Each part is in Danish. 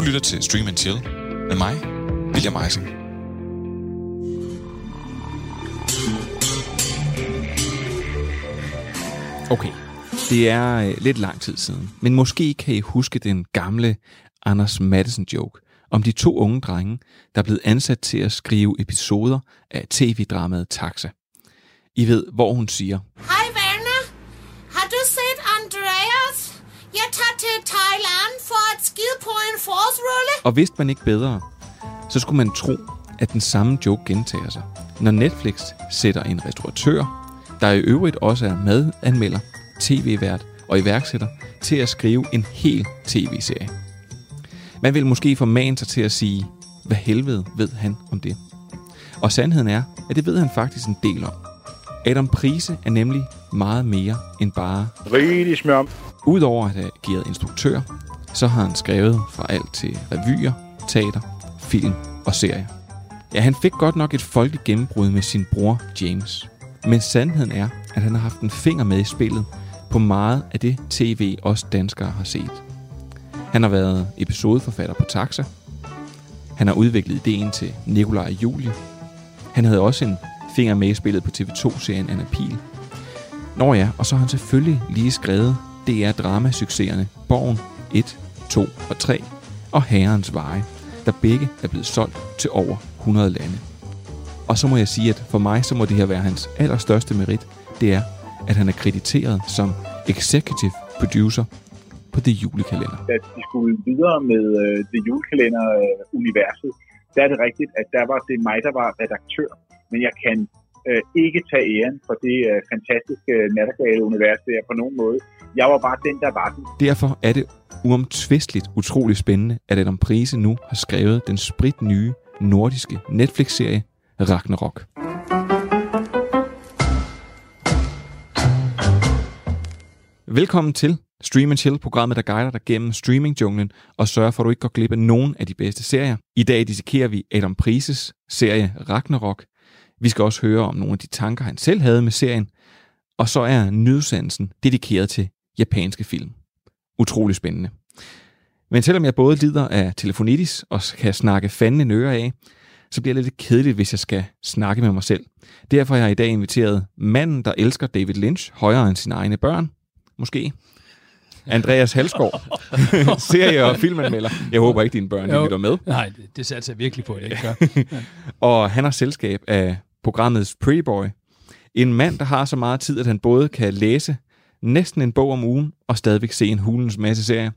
Du lytter til Stream and Chill med mig, William Eising. Okay, det er øh, lidt lang tid siden, men måske kan I huske den gamle Anders Madsen joke om de to unge drenge, der er blevet ansat til at skrive episoder af tv-dramaet Taxa. I ved, hvor hun siger, Hej venner. Har du set Andreas? Jeg tager til Thailand for at skide på en forårsrulle. og vidste man ikke bedre, så skulle man tro, at den samme joke gentager sig, når Netflix sætter en restauratør, der i øvrigt også er madanmelder, tv-vært og iværksætter, til at skrive en hel tv-serie. Man vil måske formane sig til at sige, hvad helvede ved han om det? Og sandheden er, at det ved han faktisk en del om. Adam Prise er nemlig meget mere end bare Rigtig smør. Udover at have ageret instruktør, så har han skrevet fra alt til revyer, teater, film og serier. Ja, han fik godt nok et folkeligt gennembrud med sin bror James. Men sandheden er, at han har haft en finger med i spillet på meget af det tv, os danskere har set. Han har været episodeforfatter på Taxa. Han har udviklet ideen til Nikolaj og Julie. Han havde også en finger med i spillet på TV2-serien Anna Pil. Nå ja, og så har han selvfølgelig lige skrevet DR Drama-succeserne Borgen 1, 2 og 3 og Herrens Veje, der begge er blevet solgt til over 100 lande. Og så må jeg sige, at for mig så må det her være hans allerstørste merit, det er, at han er krediteret som executive producer på det Julekalender. Da de skulle videre med øh, det julekalender-universet, øh, der er det rigtigt, at der var det mig, der var redaktør. Men jeg kan øh, ikke tage æren for det øh, fantastiske øh, nattergale-univers der på nogen måde. Jeg var bare den, der var den. Derfor er det uomtvisteligt utrolig spændende, at Adam Prise nu har skrevet den sprit nye nordiske Netflix-serie Ragnarok. Velkommen til Stream Chill, programmet, der guider dig gennem streamingjunglen og sørger for, at du ikke går glip af nogen af de bedste serier. I dag dissekerer vi Adam Prises serie Ragnarok. Vi skal også høre om nogle af de tanker, han selv havde med serien. Og så er nyudsendelsen dedikeret til japanske film. Utrolig spændende. Men selvom jeg både lider af telefonitis og kan snakke fanden øre af, så bliver det lidt kedeligt, hvis jeg skal snakke med mig selv. Derfor har jeg i dag inviteret manden, der elsker David Lynch højere end sine egne børn. Måske. Andreas Halskov, serie- og filmanmelder. Jeg håber ikke, dine børn de lytter med. Nej, det, det satser jeg virkelig på, at jeg ikke gør. Og han har selskab af programmets Preboy. En mand, der har så meget tid, at han både kan læse næsten en bog om ugen, og stadigvæk se en hulens masse serier.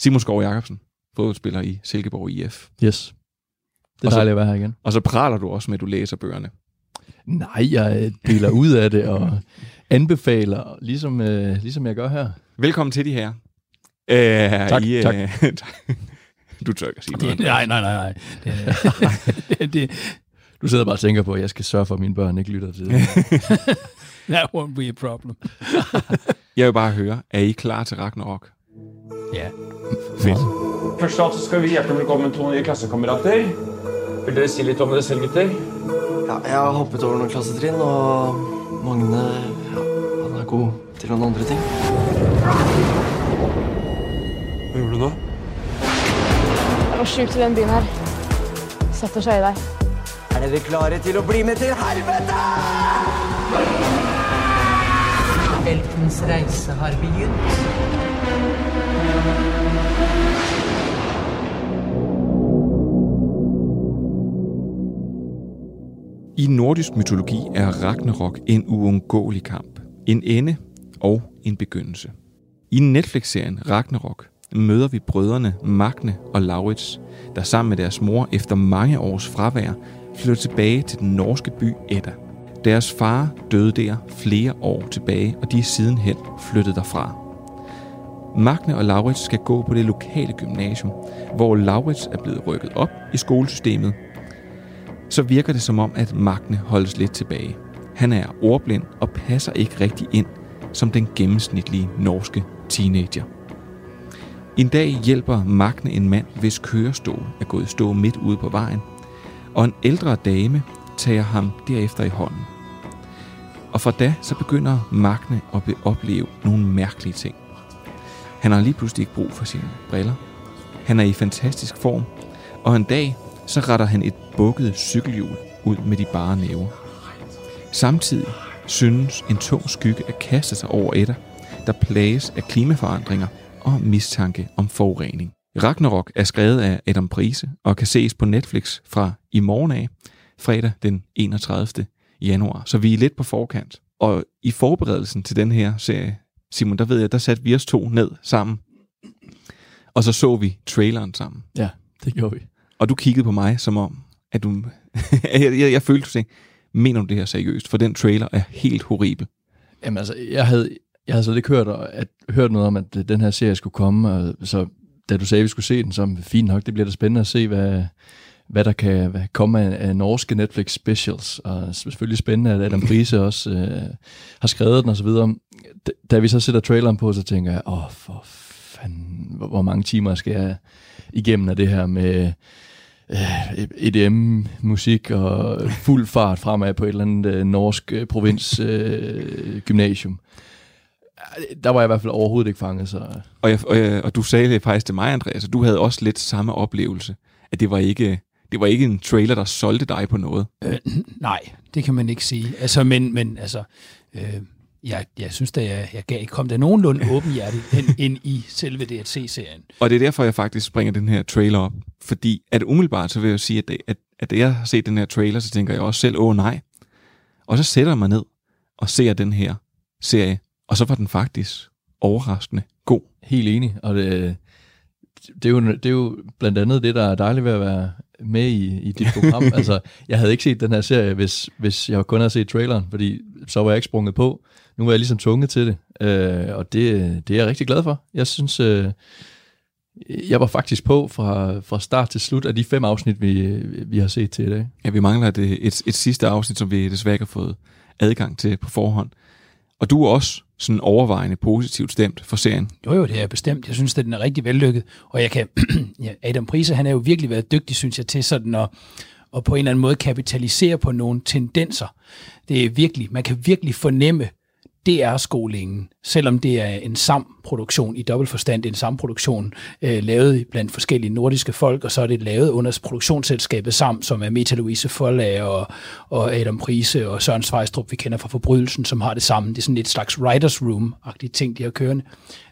Simon Skov Jacobsen, fodboldspiller i Silkeborg IF. Yes. Det Og er så- dejligt at være her igen. Og så praler du også med, at du læser bøgerne. Nej, jeg deler ud af det og anbefaler, ligesom, øh, ligesom jeg gør her. Velkommen til de her. Øh, Tak, I, øh, tak. du tør ikke at sige Det, noget. nej, nej, nej, nej. Det, det, det, Du sidder bare og tænker på, at jeg skal sørge for, at mine børn ikke lytter til det. that won't be a problem. Jeg vil bare høre, er I klar til Ragnarok? Ja. Fedt. Først alt så skal vi hjertelig velkommen to nye klassekammerater. Vil dere si litt om dere selv, gutter? Ja, jeg har hoppet over noen klassetrinn, og Magne ja, han er god til noen andre ting. Hva gjorde du nå? Det var sjukt i den byen her. Sett oss øye der. Er dere klare til å bli med til helvete? Heltens reise har begynt. I nordisk mytologi er Ragnarok en uundgåelig kamp. En ende og en begyndelse. I Netflix-serien Ragnarok møder vi brødrene Magne og Laurits, der sammen med deres mor efter mange års fravær flytter tilbage til den norske by Edda. Deres far døde der flere år tilbage, og de er sidenhen flyttet derfra. Magne og Laurits skal gå på det lokale gymnasium, hvor Laurits er blevet rykket op i skolesystemet så virker det som om, at Magne holdes lidt tilbage. Han er ordblind og passer ikke rigtig ind som den gennemsnitlige norske teenager. En dag hjælper Magne en mand, hvis kørestol er gået i stå midt ude på vejen, og en ældre dame tager ham derefter i hånden. Og fra da så begynder Magne at opleve nogle mærkelige ting. Han har lige pludselig ikke brug for sine briller. Han er i fantastisk form, og en dag så retter han et bukket cykelhjul ud med de bare næver. Samtidig synes en tung skygge at kaste sig over etter, der plages af klimaforandringer og mistanke om forurening. Ragnarok er skrevet af Adam Prise og kan ses på Netflix fra i morgen af, fredag den 31. januar. Så vi er lidt på forkant. Og i forberedelsen til den her serie, Simon, der ved jeg, der satte vi os to ned sammen. Og så så vi traileren sammen. Ja, det gjorde vi. Og du kiggede på mig som om, at du... jeg, jeg, jeg følte, du sagde, mener du det her seriøst? For den trailer er helt horribel. Jamen altså, jeg havde, jeg havde slet ikke hørt, at, hørt noget om, at den her serie skulle komme, og så da du sagde, at vi skulle se den, så fint nok, det bliver da spændende at se, hvad, hvad der kan hvad komme af, af norske Netflix specials, og selvfølgelig spændende, at Adam Prise også øh, har skrevet den og så videre. Da, da vi så sætter traileren på, så tænker jeg, åh, for fanden, hvor, hvor mange timer skal jeg igennem af det her med øh, EDM-musik og fuld fart fremad på et eller andet øh, norsk øh, provins øh, gymnasium. Der var jeg i hvert fald overhovedet ikke fanget. Så. Og, jeg, og, jeg, og du sagde det faktisk til mig, Andreas, og du havde også lidt samme oplevelse, at det var ikke, det var ikke en trailer, der solgte dig på noget. Øh, nej, det kan man ikke sige. Altså, men, men altså, øh, jeg, jeg synes da, jeg, jeg gav, kom der nogenlunde åben hjerte ind, ind i selve DHC-serien. Og det er derfor, jeg faktisk springer den her trailer op. Fordi at umiddelbart, så vil jeg sige, at, det, at, at da jeg har set den her trailer, så tænker jeg også selv, åh nej. Og så sætter jeg mig ned og ser den her serie, og så var den faktisk overraskende god. Helt enig, og det, det, er jo, det er jo blandt andet det, der er dejligt ved at være med i, i dit program. altså, jeg havde ikke set den her serie, hvis, hvis jeg kun havde set traileren, fordi så var jeg ikke sprunget på. Nu var jeg ligesom tvunget til det, øh, og det, det er jeg rigtig glad for. Jeg synes, øh, jeg var faktisk på fra, fra start til slut af de fem afsnit, vi, vi har set til i dag. Ja, vi mangler et, et, et sidste afsnit, som vi desværre ikke har fået adgang til på forhånd. Og du er også sådan overvejende positivt stemt for serien. Jo, jo, det er bestemt. Jeg synes, at den er rigtig vellykket. Og jeg kan, ja, Adam Prise, han er jo virkelig været dygtig, synes jeg, til sådan at, at på en eller anden måde kapitalisere på nogle tendenser. Det er virkelig, man kan virkelig fornemme DR-skolingen, selvom det er en samproduktion i dobbelt forstand, en samproduktion øh, lavet blandt forskellige nordiske folk, og så er det lavet under produktionsselskabet SAM, som er Meta Louise Forlag og, og Adam Prise og Søren Svejstrup, vi kender fra Forbrydelsen, som har det samme. Det er sådan et slags writers room-agtigt ting, de har kørende.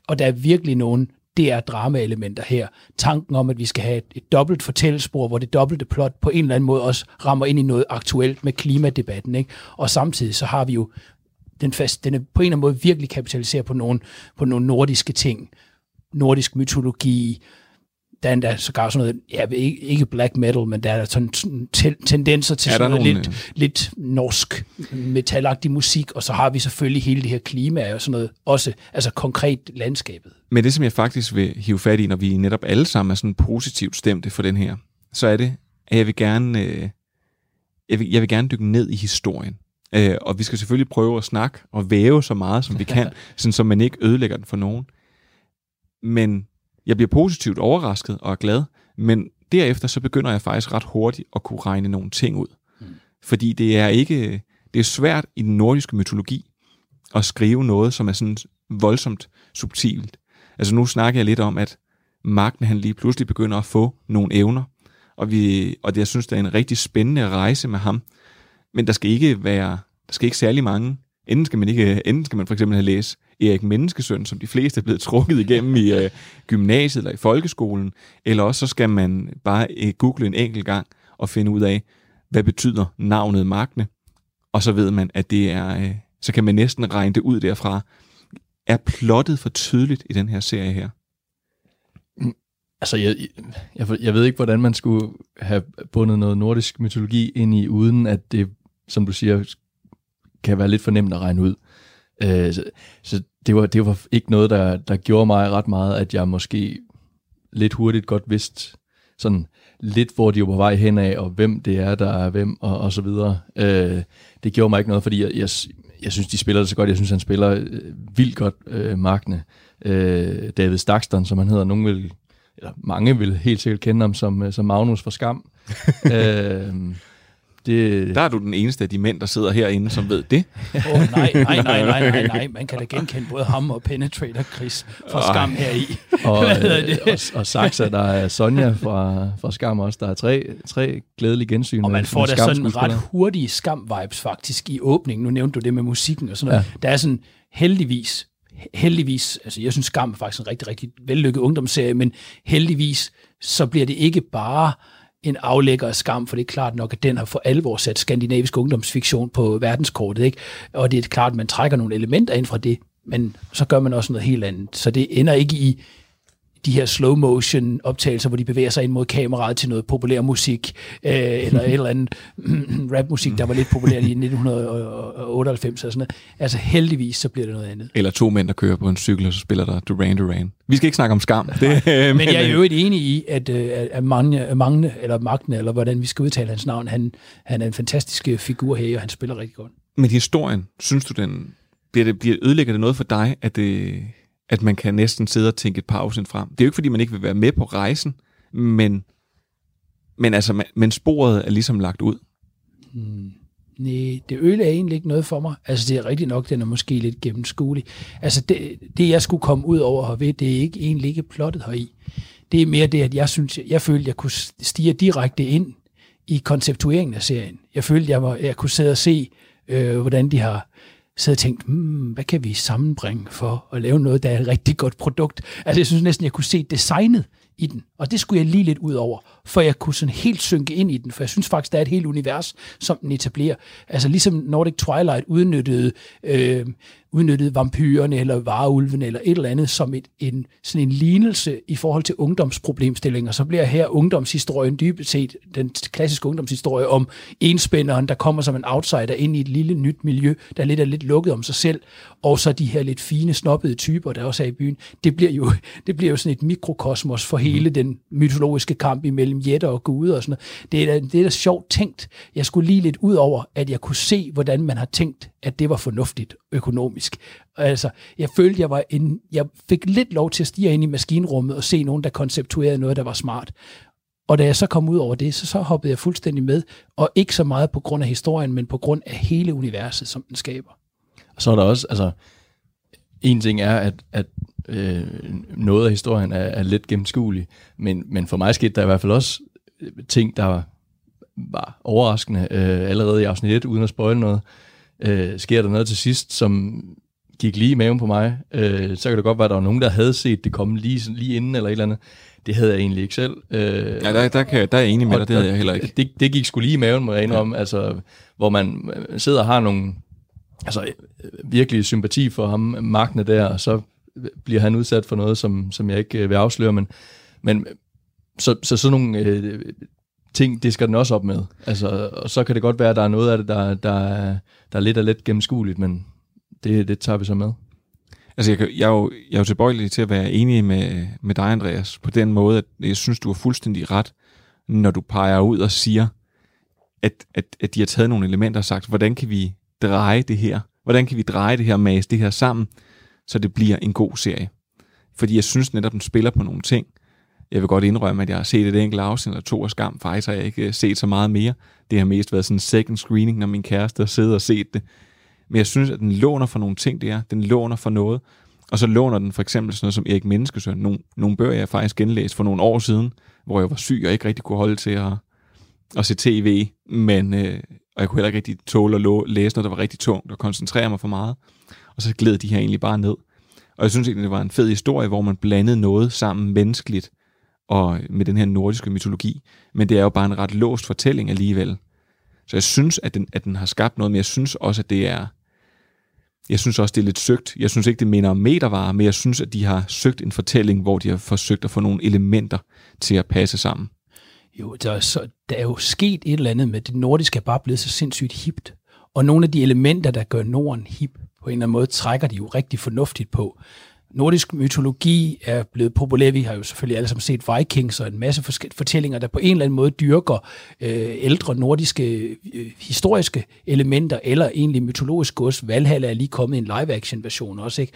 Og der er virkelig nogen det er drama-elementer her. Tanken om, at vi skal have et, et dobbelt fortællespor, hvor det dobbelte plot på en eller anden måde også rammer ind i noget aktuelt med klimadebatten. Ikke? Og samtidig så har vi jo den, fast, den er på en eller anden måde virkelig kapitaliseret på nogle, på nogle nordiske ting. Nordisk mytologi, der er endda sågar sådan noget, ja, ikke, black metal, men der er sådan tendenser til sådan noget nogle, lidt, lidt norsk metalagtig musik, og så har vi selvfølgelig hele det her klima og sådan noget, også altså konkret landskabet. Men det, som jeg faktisk vil hive fat i, når vi netop alle sammen er sådan positivt stemte for den her, så er det, at jeg vil gerne, øh, jeg vil, jeg vil gerne dykke ned i historien. Øh, og vi skal selvfølgelig prøve at snakke og væve så meget, som vi kan, sådan så man ikke ødelægger den for nogen. Men jeg bliver positivt overrasket og er glad, men derefter så begynder jeg faktisk ret hurtigt at kunne regne nogle ting ud. Mm. Fordi det er ikke det er svært i den nordiske mytologi at skrive noget, som er sådan voldsomt subtilt. Altså nu snakker jeg lidt om, at Magnen han lige pludselig begynder at få nogle evner, og, vi, og det, jeg synes, det er en rigtig spændende rejse med ham, men der skal ikke være, der skal ikke særlig mange. Enten skal man, ikke, enten skal man for eksempel have læst Erik Menneskesøn, som de fleste er blevet trukket igennem i øh, gymnasiet eller i folkeskolen, eller også så skal man bare øh, google en enkelt gang og finde ud af, hvad betyder navnet Magne, og så ved man, at det er, øh, så kan man næsten regne det ud derfra. Er plottet for tydeligt i den her serie her? Altså, jeg, jeg, jeg ved ikke, hvordan man skulle have bundet noget nordisk mytologi ind i, uden at det som du siger, kan være lidt for nemt at regne ud. Øh, så, så det var, det var ikke noget, der, der gjorde mig ret meget, at jeg måske lidt hurtigt godt vidste sådan lidt, hvor de var på vej hen af, og hvem det er, der er hvem, og, og så videre. Øh, det gjorde mig ikke noget, fordi jeg, jeg, jeg synes, de spiller det så godt. Jeg synes, han spiller øh, vildt godt, øh, Magne. Øh, David Stakston, som han hedder. Nogen vil, eller mange vil helt sikkert kende ham som, øh, som Magnus for Skam. øh, det... Der er du den eneste af de mænd, der sidder herinde, som ved det. Åh oh, nej, nej, nej, nej, nej, nej. Man kan da genkende både ham og Penetrator Chris fra Skam her i. Og, øh, det? og, og Saxa, der er Sonja fra, fra Skam også. Der er tre, tre glædelige gensyn. Og man får da sådan ret hurtige skam-vibes faktisk i åbningen. Nu nævnte du det med musikken og sådan noget. Ja. Der er sådan heldigvis, heldigvis, altså jeg synes Skam er faktisk en rigtig, rigtig vellykket ungdomsserie, men heldigvis så bliver det ikke bare en aflægger af skam, for det er klart nok, at den har for alvor sat skandinavisk ungdomsfiktion på verdenskortet, ikke? Og det er klart, at man trækker nogle elementer ind fra det, men så gør man også noget helt andet. Så det ender ikke i de her slow motion optagelser, hvor de bevæger sig ind mod kameraet til noget populær musik, øh, eller et eller andet rapmusik, der var lidt populært i 1998 og sådan noget. Altså heldigvis, så bliver det noget andet. Eller to mænd, der kører på en cykel, og så spiller der Duran Duran. Vi skal ikke snakke om skam. Det, øh, Men jeg er jo ikke enig i, at, øh, at- Magne, Magne, eller Magne, eller hvordan vi skal udtale hans navn, han, han er en fantastisk øh, figur her, og han spiller rigtig godt. Men historien, synes du, den bliver det, bliver, ødelægger det noget for dig, at, det, at man kan næsten sidde og tænke et par afsnit frem? Det er jo ikke, fordi man ikke vil være med på rejsen, men, men, altså, man, men sporet er ligesom lagt ud. Hmm. Nej, det øl er egentlig ikke noget for mig. Altså, det er rigtigt nok, den er måske lidt gennemskuelig. Altså, det, det jeg skulle komme ud over herved, det er ikke, egentlig ikke plottet heri. Det er mere det, at jeg synes, jeg følte, jeg kunne stige direkte ind i konceptueringen af serien. Jeg følte, jeg, var, jeg kunne sidde og se, øh, hvordan de har så og tænkt, hmm, hvad kan vi sammenbringe for at lave noget, der er et rigtig godt produkt. Altså, jeg synes næsten, jeg kunne se designet i den, og det skulle jeg lige lidt ud over, for jeg kunne sådan helt synke ind i den, for jeg synes faktisk, der er et helt univers, som den etablerer. Altså ligesom Nordic Twilight udnyttede, øh, udnyttede vampyrerne, eller vareulvene, eller et eller andet, som et, en, sådan en lignelse i forhold til ungdomsproblemstillinger, så bliver her ungdomshistorien dybest set den klassiske ungdomshistorie om enspænderen, der kommer som en outsider ind i et lille nyt miljø, der lidt er lidt lukket om sig selv, og så de her lidt fine, snobbede typer, der også er i byen. Det bliver jo, det bliver jo sådan et mikrokosmos for hele den mytologiske kamp imellem jætter og guder og sådan noget. Det er, da, det er da sjovt tænkt. Jeg skulle lige lidt ud over, at jeg kunne se, hvordan man har tænkt, at det var fornuftigt økonomisk. Altså, jeg følte, jeg var en, jeg fik lidt lov til at stige ind i maskinrummet og se nogen, der konceptuerede noget, der var smart. Og da jeg så kom ud over det, så, så hoppede jeg fuldstændig med, og ikke så meget på grund af historien, men på grund af hele universet, som den skaber. Og så er der også, altså, en ting er, at, at øh, noget af historien er, er lidt gennemskuelig, men, men for mig skete der i hvert fald også øh, ting, der var overraskende øh, allerede i afsnit 1, uden at spoile noget. Øh, sker der noget til sidst, som gik lige i maven på mig, øh, så kan det godt være, at der var nogen, der havde set det komme lige, lige inden eller et eller andet. Det havde jeg egentlig ikke selv. Øh, Ja, der, der, kan, der er jeg enig med dig, det havde jeg heller ikke. Det, det gik sgu lige i maven, må jeg indrømme. Ja. Altså, hvor man øh, sidder og har nogle altså, øh, virkelig sympati for ham, Magne der, og så bliver han udsat for noget, som, som jeg ikke øh, vil afsløre, men, men så, så sådan nogle øh, ting, det skal den også op med. Altså, og så kan det godt være, at der er noget af det, der, der, er, der er lidt og lidt gennemskueligt, men det, det tager vi så med. Altså, jeg, jeg, er jo, jeg er jo tilbøjelig til at være enig med, med dig, Andreas, på den måde, at jeg synes, du har fuldstændig ret, når du peger ud og siger, at, at, at de har taget nogle elementer og sagt, hvordan kan vi dreje det her? Hvordan kan vi dreje det her, mase det her sammen, så det bliver en god serie? Fordi jeg synes netop, den spiller på nogle ting. Jeg vil godt indrømme, at jeg har set et enkelt afsnit eller to af Skam. Faktisk har jeg ikke øh, set så meget mere. Det har mest været sådan en second screening, når min kæreste har siddet og set det. Men jeg synes, at den låner for nogle ting, det er. Den låner for noget. Og så låner den for eksempel sådan noget som Erik Menneskesøn. Nogle, nogle bøger, jeg faktisk genlæst for nogle år siden, hvor jeg var syg og ikke rigtig kunne holde til at, at se tv. Men, øh, og jeg kunne heller ikke rigtig tåle at lå, læse noget, der var rigtig tungt og koncentrere mig for meget. Og så gled de her egentlig bare ned. Og jeg synes egentlig, det var en fed historie, hvor man blandede noget sammen menneskeligt og med den her nordiske mytologi. Men det er jo bare en ret låst fortælling alligevel. Så jeg synes, at den, at den har skabt noget, men jeg synes også, at det er... Jeg synes også, det er lidt søgt. Jeg synes ikke, det minder om metervarer, men jeg synes, at de har søgt en fortælling, hvor de har forsøgt at få nogle elementer til at passe sammen. Jo, der er, så, der er jo sket et eller andet med, det nordiske er bare blevet så sindssygt hipt. Og nogle af de elementer, der gør Norden hip, på en eller anden måde, trækker de jo rigtig fornuftigt på. Nordisk mytologi er blevet populær. Vi har jo selvfølgelig alle sammen set Vikings og en masse forskellige fortællinger, der på en eller anden måde dyrker øh, ældre nordiske øh, historiske elementer, eller egentlig mytologisk gods. Valhalla er lige kommet i en live-action version også, ikke?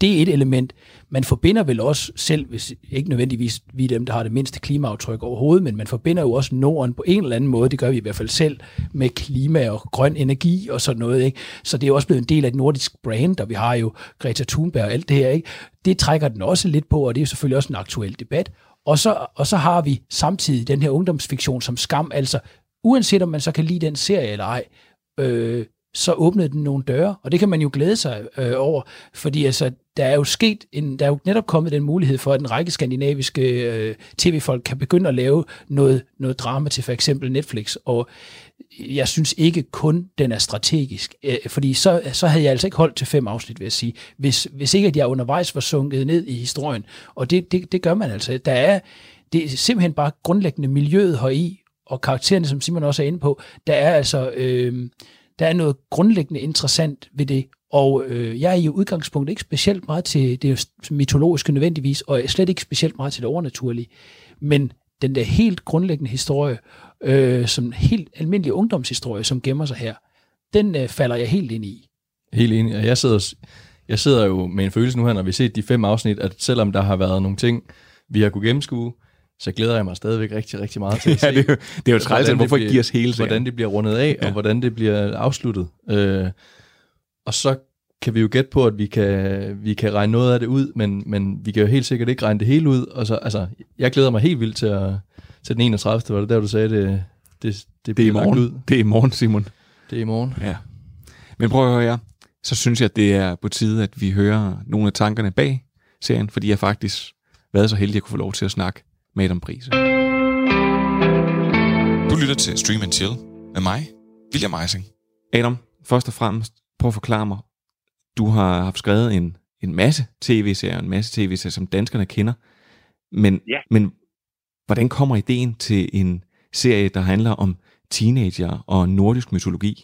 Det er et element. Man forbinder vel også selv, hvis ikke nødvendigvis vi er dem, der har det mindste klimaaftryk overhovedet, men man forbinder jo også Norden på en eller anden måde, det gør vi i hvert fald selv, med klima og grøn energi og sådan noget. Ikke? Så det er jo også blevet en del af et nordisk brand, og vi har jo Greta Thunberg og alt det her. Ikke? Det trækker den også lidt på, og det er selvfølgelig også en aktuel debat. Og så, og så har vi samtidig den her ungdomsfiktion som skam, altså uanset om man så kan lide den serie eller ej, øh, så åbnede den nogle døre, og det kan man jo glæde sig øh, over, fordi altså, der er jo sket en, der er jo netop kommet den mulighed for, at en række skandinaviske øh, tv-folk kan begynde at lave noget, noget drama til for eksempel Netflix, og jeg synes ikke kun, den er strategisk, øh, fordi så, så havde jeg altså ikke holdt til fem afsnit, vil jeg sige, hvis, hvis ikke at jeg undervejs var sunket ned i historien, og det, det, det gør man altså. Der er, det er simpelthen bare grundlæggende miljøet heri, og karaktererne, som Simon også er inde på, der er altså... Øh, der er noget grundlæggende interessant ved det, og øh, jeg er i udgangspunktet ikke specielt meget til det mytologiske nødvendigvis, og slet ikke specielt meget til det overnaturlige. Men den der helt grundlæggende historie, øh, som helt almindelig ungdomshistorie, som gemmer sig her, den øh, falder jeg helt ind i. Helt enig. Jeg sidder, jeg sidder jo med en følelse nu her, når vi set de fem afsnit, at selvom der har været nogle ting, vi har kunne gennemskue, så glæder jeg mig stadigvæk rigtig, rigtig meget til at se. ja, det, er jo, det er jo træls, hvorfor ikke give os hele serien? Hvordan det bliver rundet af, ja. og hvordan det bliver afsluttet. Øh, og så kan vi jo gætte på, at vi kan, vi kan regne noget af det ud, men, men vi kan jo helt sikkert ikke regne det hele ud. Og så, altså, jeg glæder mig helt vildt til, at, til den 31. Var det der, du sagde, det, det, det, det er i morgen. Ud. Det er i morgen, Simon. Det er i morgen. Ja. Men prøv at høre jer. Så synes jeg, det er på tide, at vi hører nogle af tankerne bag serien, fordi jeg faktisk været så heldig at kunne få lov til at snakke med Adam Prise. Du lytter til Stream and Chill med mig, William Eising. Adam, først og fremmest, prøv at forklare mig. Du har haft skrevet en, en masse tv-serier, en masse tv-serier, som danskerne kender. Men, ja. men hvordan kommer ideen til en serie, der handler om teenager og nordisk mytologi?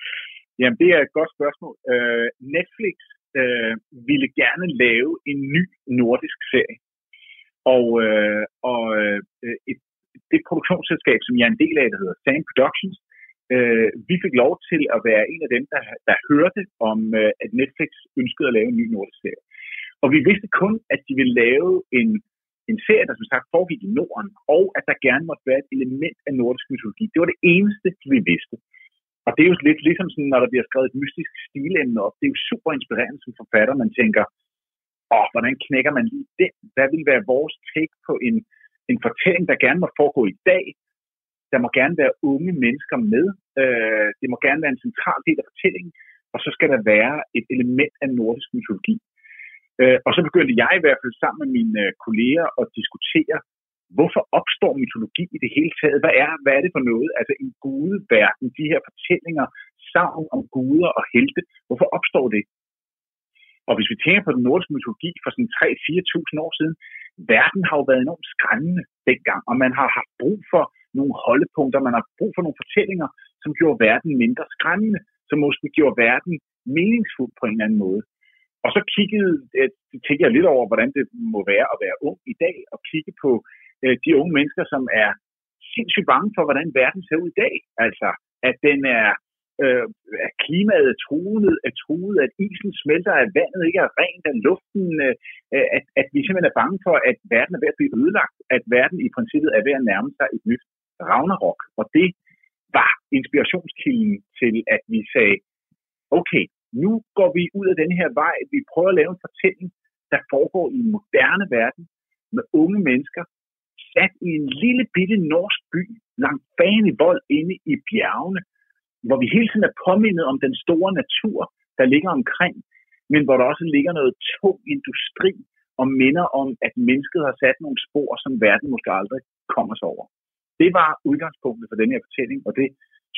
Jamen, det er et godt spørgsmål. Uh, Netflix uh, ville gerne lave en ny nordisk serie. Og, øh, og øh, et, det produktionsselskab, som jeg er en del af, der hedder Sand Productions, øh, vi fik lov til at være en af dem, der, der hørte om, øh, at Netflix ønskede at lave en ny nordisk serie. Og vi vidste kun, at de ville lave en, en serie, der som sagt foregik i Norden, og at der gerne måtte være et element af nordisk mytologi. Det var det eneste, vi vidste. Og det er jo lidt ligesom sådan, når der bliver skrevet et mystisk stilemne op. Det er jo super inspirerende som forfatter. Man tænker, åh, hvordan knækker man lige det? Hvad vil være vores take på en, en fortælling, der gerne må foregå i dag? Der må gerne være unge mennesker med. Øh, det må gerne være en central del af fortællingen. Og så skal der være et element af nordisk mytologi. Øh, og så begyndte jeg i hvert fald sammen med mine øh, kolleger at diskutere, hvorfor opstår mytologi i det hele taget? Hvad er, hvad er det for noget? Altså en gudeverden, de her fortællinger, savn om guder og helte, hvorfor opstår det? Og hvis vi tænker på den nordiske mytologi for sådan 3-4.000 år siden, verden har jo været enormt skræmmende dengang, og man har haft brug for nogle holdepunkter, man har brug for nogle fortællinger, som gjorde verden mindre skræmmende, som måske gjorde verden meningsfuld på en eller anden måde. Og så kiggede, øh, tænkte jeg lidt over, hvordan det må være at være ung i dag, og kigge på øh, de unge mennesker, som er sindssygt bange for, hvordan verden ser ud i dag. Altså, at den er øh, er klimaet truet, er truet, at isen smelter, at vandet ikke er rent, at luften, øh, øh, at, at vi simpelthen er bange for, at verden er ved at blive ødelagt, at verden i princippet er ved at nærme sig et nyt Ragnarok. Og det var inspirationskilden til, at vi sagde, okay, nu går vi ud af den her vej, vi prøver at lave en fortælling, der foregår i en moderne verden, med unge mennesker, sat i en lille bitte norsk by, langt bane i vold inde i bjergene, hvor vi hele tiden er påmindet om den store natur, der ligger omkring, men hvor der også ligger noget tung industri og minder om, at mennesket har sat nogle spor, som verden måske aldrig kommer sig over. Det var udgangspunktet for den her fortælling, og det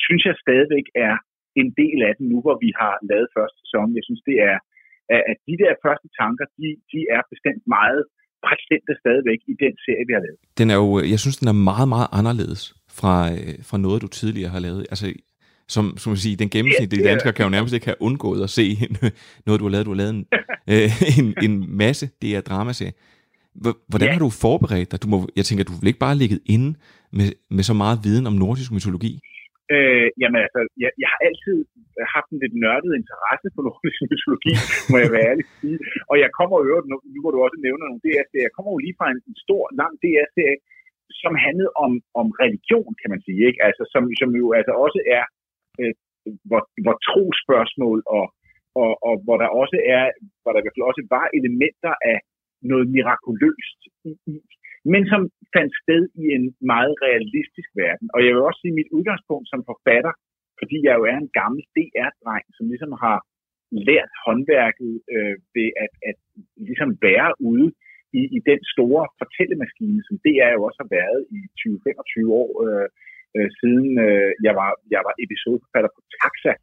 synes jeg stadigvæk er en del af den nu, hvor vi har lavet første sæson. Jeg synes, det er, at de der første tanker, de, de er bestemt meget præsente stadigvæk i den serie, vi har lavet. Den er jo, jeg synes, den er meget, meget anderledes fra, øh, fra noget, du tidligere har lavet. Altså, som, som man siger, den gennemsnitlige yeah, dansker kan jo nærmest ikke have undgået at se noget, du har lavet. Du har lavet en, øh, en, en masse DR dramaserie. Hvordan yeah. har du forberedt dig? Du må, jeg tænker, du vil ikke bare ligget inde med, med så meget viden om nordisk mytologi? Øh, jamen altså, jeg, jeg har altid haft en lidt nørdet interesse for nordisk mytologi, må jeg være ærlig sige. Og jeg kommer jo, nu, nu hvor du også nævner nogle DR-serier, jeg kommer jo lige fra en, en stor, lang DR-serie, som handlede om, om religion, kan man sige, ikke? Altså, som, som jo altså også er, øh, hvor, hvor trospørgsmål og, og, og hvor der også er, hvor der i hvert fald også var elementer af noget mirakuløst i, i men som fandt sted i en meget realistisk verden. Og jeg vil også sige, at mit udgangspunkt som forfatter, fordi jeg jo er en gammel DR-dreng, som ligesom har lært håndværket øh, ved at, at ligesom være ude i, i den store fortællemaskine, som DR jo også har været i 20-25 år øh, øh, siden øh, jeg, var, jeg var episodeforfatter på Taxa,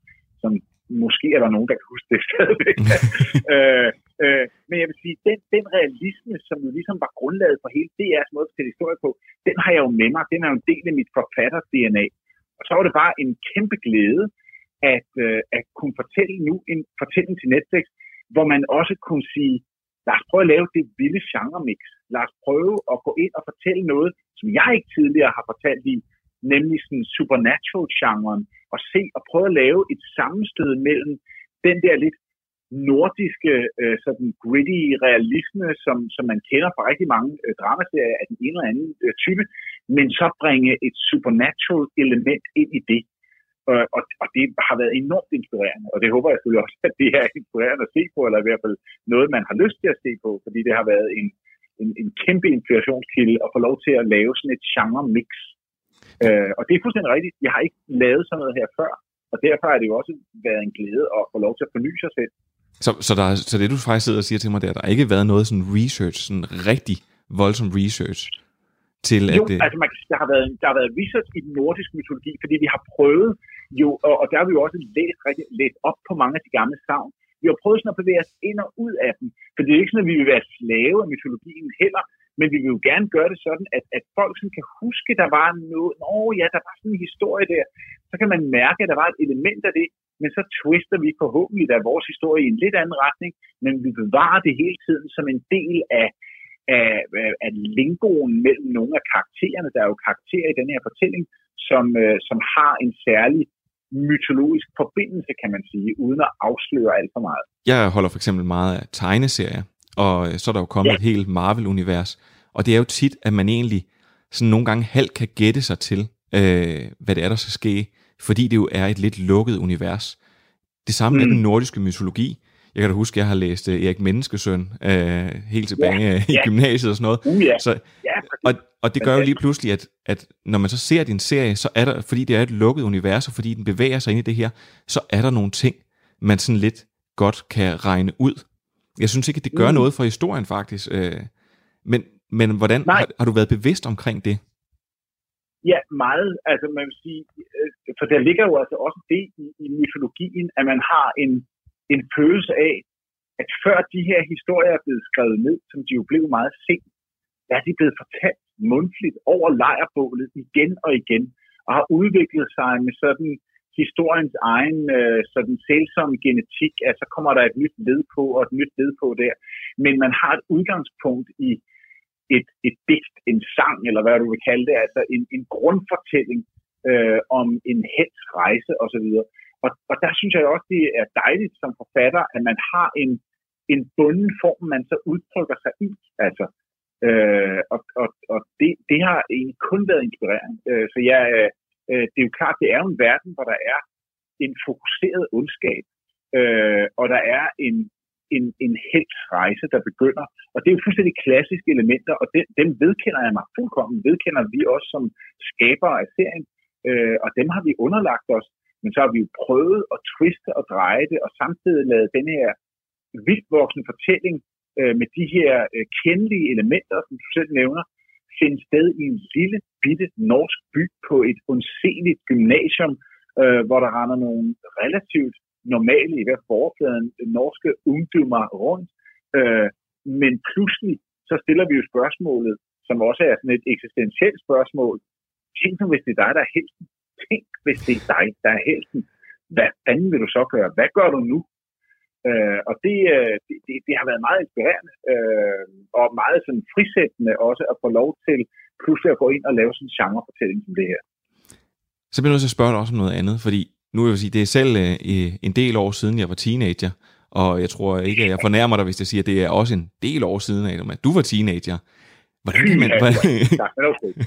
som måske er der nogen, der kan huske det stadigvæk. øh, øh, men jeg vil sige, den, den realisme, som jo ligesom var grundlaget for hele DR's måde at historie på, den har jeg jo med mig. Den er jo en del af mit forfatter-DNA. Og så var det bare en kæmpe glæde at, øh, at kunne fortælle nu en fortælling til Netflix, hvor man også kunne sige, lad os prøve at lave det vilde genre-mix. Lad os prøve at gå ind og fortælle noget, som jeg ikke tidligere har fortalt i, nemlig sådan supernatural-genren, og se og prøve at lave et sammenstød mellem den der lidt nordiske, øh, sådan gritty realisme, som, som man kender fra rigtig mange øh, dramaserier af den ene eller anden øh, type, men så bringe et supernatural element ind i det. Øh, og, og det har været enormt inspirerende, og det håber jeg selvfølgelig også, at det er inspirerende at se på, eller i hvert fald noget, man har lyst til at se på, fordi det har været en, en, en kæmpe inspirationskilde at få lov til at lave sådan et genre-mix. Øh, og det er fuldstændig rigtigt. Jeg har ikke lavet sådan noget her før, og derfor har det jo også været en glæde at få lov til at forny sig selv. Så, så, der, så det du faktisk sidder og siger til mig, det er, at der ikke har været noget sådan research, sådan rigtig voldsom research til jo, at... altså man, der, har været, der har været research i den nordiske mytologi, fordi vi har prøvet jo, og, og der har vi jo også læst, rigtig, læst op på mange af de gamle savn. Vi har prøvet sådan at bevæge os ind og ud af dem, for det er ikke sådan, at vi vil være slave af mytologien heller, men vi vil jo gerne gøre det sådan, at, at folk som kan huske, der var noget, nå ja, der var sådan en historie der, så kan man mærke, at der var et element af det, men så twister vi forhåbentlig der vores historie i en lidt anden retning, men vi bevarer det hele tiden som en del af, af, af lingoen mellem nogle af karaktererne. Der er jo karakterer i den her fortælling, som, øh, som har en særlig mytologisk forbindelse, kan man sige, uden at afsløre alt for meget. Jeg holder for eksempel meget af tegneserier, og øh, så er der jo kommet ja. et helt Marvel-univers, og det er jo tit, at man egentlig sådan nogle gange halvt kan gætte sig til, øh, hvad det er, der skal ske, fordi det jo er et lidt lukket univers. Det samme mm. med den nordiske mytologi. Jeg kan da huske, at jeg har læst uh, Erik Menneskesøn uh, helt tilbage ja, i ja. gymnasiet og sådan noget. Uh, ja. Så, ja, og, og det gør jo lige pludselig, at, at når man så ser din serie, så er der, fordi det er et lukket univers, og fordi den bevæger sig ind i det her, så er der nogle ting, man sådan lidt godt kan regne ud. Jeg synes ikke, at det gør mm. noget for historien faktisk. Uh, men, men hvordan har, har du været bevidst omkring det? Ja, meget. Altså man vil sige, øh, for der ligger jo altså også det i, i mytologien, at man har en, en følelse af, at før de her historier er blevet skrevet ned, som de jo blev meget sent, er de blevet fortalt mundtligt over lejrbålet igen og igen, og har udviklet sig med sådan historiens egen øh, sådan selvsomme genetik, at så kommer der et nyt led på og et nyt led på der. Men man har et udgangspunkt i et, et digt, en sang, eller hvad du vil kalde det, altså en, en grundfortælling øh, om en hens rejse osv. Og, og der synes jeg også, det er dejligt som forfatter, at man har en, en bunden form, man så udtrykker sig i. Altså, øh, og og, og det, det har egentlig kun været inspirerende. Øh, så jeg, øh, Øh, det er jo klart, det er jo en verden, hvor der er en fokuseret ondskab, øh, og der er en, en, en helt rejse, der begynder. Og det er jo fuldstændig klassiske elementer, og dem, dem vedkender jeg mig fuldkommen. Vedkender vi også som skabere af serien, øh, og dem har vi underlagt os. Men så har vi jo prøvet at twiste og dreje det, og samtidig lavet den her vildvoksende fortælling øh, med de her øh, kendelige elementer, som du selv nævner, finde sted i en lille, bitte norsk by på et undseligt gymnasium, øh, hvor der render nogle relativt normale, i hvert fald norske ungdommer rundt. Øh, men pludselig så stiller vi jo spørgsmålet, som også er sådan et eksistentielt spørgsmål. Tænk nu, hvis det er dig, der er helten. Tænk, hvis det er dig, der er helten. Hvad fanden vil du så gøre? Hvad gør du nu? Øh, og det, øh, det, det, det har været meget inspirerende øh, og meget sådan frisættende også at få lov til pludselig at gå ind og lave sådan en genrefortælling som det her. Så bliver jeg nødt til at spørge dig også om noget andet, fordi nu vil jeg sige, det er selv øh, en del år siden, jeg var teenager, og jeg tror ikke, at jeg fornærmer dig, hvis jeg siger, at det er også en del år siden, at du var teenager. Hvordan kan man, hvordan,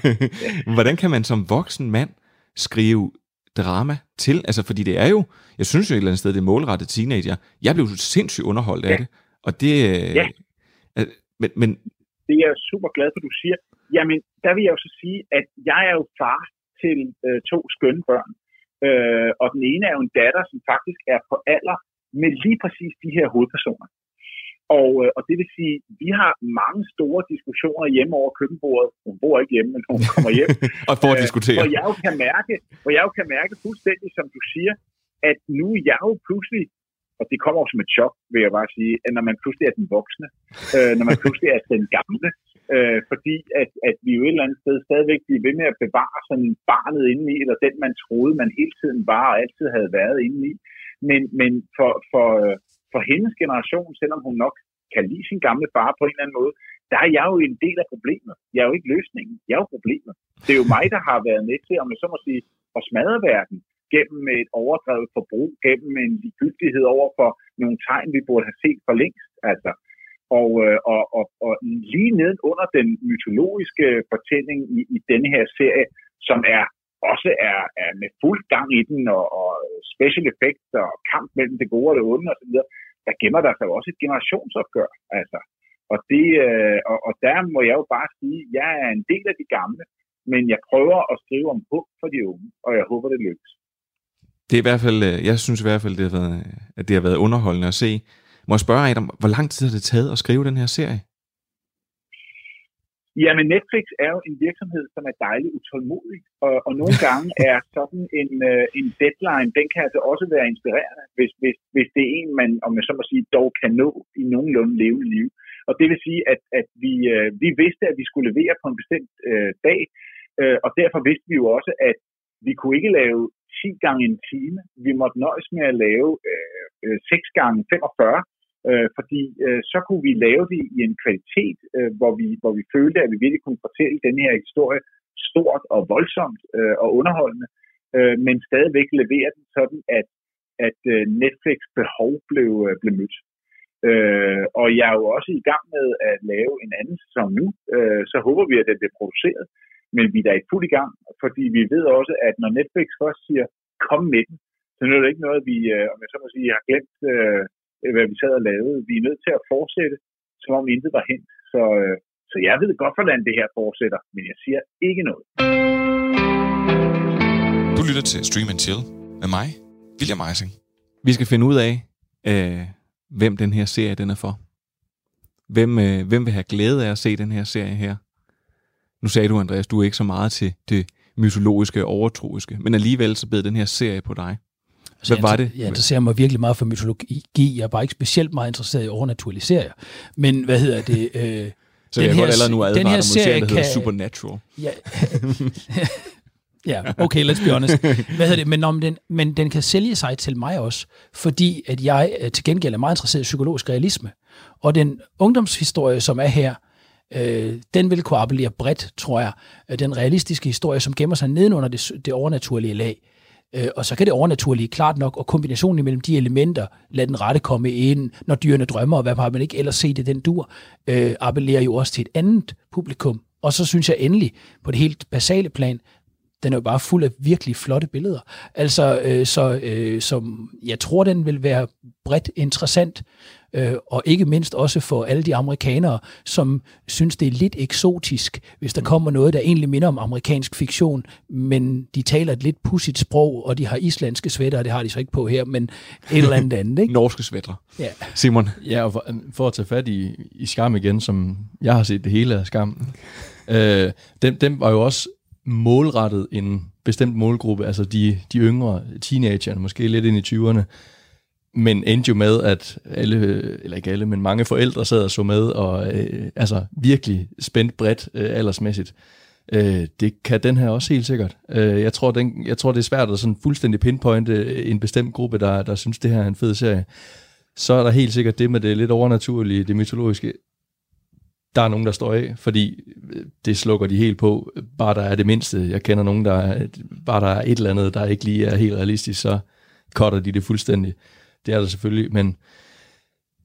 hvordan kan man som voksen mand skrive drama til? Altså, fordi det er jo, jeg synes jo et eller andet sted, det er målrettet teenager. Jeg blev sindssygt underholdt af Ja. det, og det... øh, Ja. øh, Men, men det er jeg super glad for, du siger. Jamen, der vil jeg jo så sige, at jeg er jo far til øh, to skønne børn. Øh, og den ene er jo en datter, som faktisk er på alder med lige præcis de her hovedpersoner. Og, øh, og det vil sige, vi har mange store diskussioner hjemme over køkkenbordet. Hun bor ikke hjemme, men hun kommer hjem. og for at Øh, diskutere. Hvor jeg jo kan mærke, hvor jeg jo kan mærke fuldstændig, som du siger, at nu er jeg jo pludselig, og det kommer jo som et chok, vil jeg bare sige, at når man pludselig er den voksne, øh, når man pludselig er den gamle, øh, fordi at, at vi jo et eller andet sted stadigvæk bliver ved med at bevare sådan barnet indeni, eller den man troede, man hele tiden var og altid havde været indeni. Men, men for, for, for hendes generation, selvom hun nok kan lide sin gamle far på en eller anden måde, der er jeg jo en del af problemet. Jeg er jo ikke løsningen. Jeg er jo problemet. Det er jo mig, der har været med til, om jeg så må sige, at smadre verden gennem et overdrevet forbrug, gennem en ligegyldighed over for nogle tegn, vi burde have set for længst. Altså. Og, øh, og, og, og lige neden under den mytologiske fortælling i, i denne her serie, som er også er, er med fuld gang i den, og, og special effects og kamp mellem det gode og det onde osv., der gemmer der sig jo også et generationsopgør. Altså. Og, det, øh, og, og der må jeg jo bare sige, at jeg er en del af de gamle, men jeg prøver at skrive om håb for de unge, og jeg håber, det lykkes. Det er i hvert fald, øh, jeg synes i hvert fald, det har været, at det har været underholdende at se. Må jeg spørge Adam, hvor lang tid har det taget at skrive den her serie? Jamen Netflix er jo en virksomhed, som er dejligt utålmodig, og, og nogle gange er sådan en, øh, en deadline, den kan altså også være inspirerende, hvis, hvis, hvis det er en, man, om jeg så må sige, dog kan nå i nogenlunde levende liv. Og det vil sige, at, at vi, øh, vi vidste, at vi skulle levere på en bestemt øh, dag, øh, og derfor vidste vi jo også, at vi kunne ikke lave 10 gange en time. Vi måtte nøjes med at lave øh, øh, 6 gange 45, øh, fordi øh, så kunne vi lave det i en kvalitet, øh, hvor, vi, hvor vi følte, at vi virkelig kunne fortælle den her historie stort og voldsomt øh, og underholdende, øh, men stadigvæk levere den sådan, at, at øh, Netflix behov blev, øh, blev mødt. Øh, og jeg er jo også i gang med at lave en anden sæson nu, øh, så håber vi, at den bliver produceret, men vi er da i fuld i gang, fordi vi ved også, at når Netflix først siger, kom med den, så er det ikke noget, vi, øh, om jeg så må sige, har glemt, øh, hvad vi sad og lavede. Vi er nødt til at fortsætte, som om intet var hent. Så, øh, så jeg ved godt, hvordan det her fortsætter, men jeg siger ikke noget. Du lytter til Stream and Chill med mig, William Eising. Vi skal finde ud af, øh, hvem den her serie den er for. Hvem, øh, hvem vil have glæde af at se den her serie her? Nu sagde du, Andreas, du er ikke så meget til det mytologiske og overtroiske, men alligevel så bed den her serie på dig. Altså, Hvad var det? Jeg interesserer mig virkelig meget for mytologi. Jeg er bare ikke specielt meget interesseret i overnaturlige serier. Men hvad hedder det? Øh, Så jeg kan godt allerede nu advare den her serie der hedder kan- Supernatural. Ja, ja, okay, let's be honest. Hvad hedder det? Men, om den, men den kan sælge sig til mig også, fordi at jeg øh, til gengæld er meget interesseret i psykologisk realisme. Og den ungdomshistorie, som er her, øh, den vil kunne appellere bredt, tror jeg. Den realistiske historie, som gemmer sig nedenunder det, det overnaturlige lag. Øh, og så kan det overnaturlige klart nok, og kombinationen imellem de elementer, lad den rette komme ind, når dyrene drømmer, og hvad har man ikke ellers set i den dur, øh, appellerer jo også til et andet publikum. Og så synes jeg endelig, på det helt basale plan, den er jo bare fuld af virkelig flotte billeder. Altså, øh, så øh, som jeg tror, den vil være bredt interessant, øh, og ikke mindst også for alle de amerikanere, som synes, det er lidt eksotisk, hvis der kommer noget, der egentlig minder om amerikansk fiktion, men de taler et lidt pudsigt sprog, og de har islandske svætter, og det har de så ikke på her, men et eller andet andet, ikke? Norske svætter. Ja. Simon? Ja, og for, for at tage fat i, i Skam igen, som jeg har set det hele af Skam, øh, dem, dem var jo også målrettet en bestemt målgruppe, altså de, de yngre teenagerne, måske lidt ind i 20'erne, men endte jo med, at alle, eller ikke alle, men mange forældre sad og så med, og øh, altså virkelig spændt bredt øh, aldersmæssigt. Øh, det kan den her også helt sikkert. Øh, jeg, tror, den, jeg tror, det er svært at sådan fuldstændig pinpointe øh, en bestemt gruppe, der, der synes, det her er en fed serie. Så er der helt sikkert det med det lidt overnaturlige, det mytologiske, der er nogen, der står af. Fordi øh, det slukker de helt på. Bare der er det mindste. Jeg kender nogen, der er, bare der er et eller andet, der ikke lige er helt realistisk, så cutter de det fuldstændig. Det er der selvfølgelig, men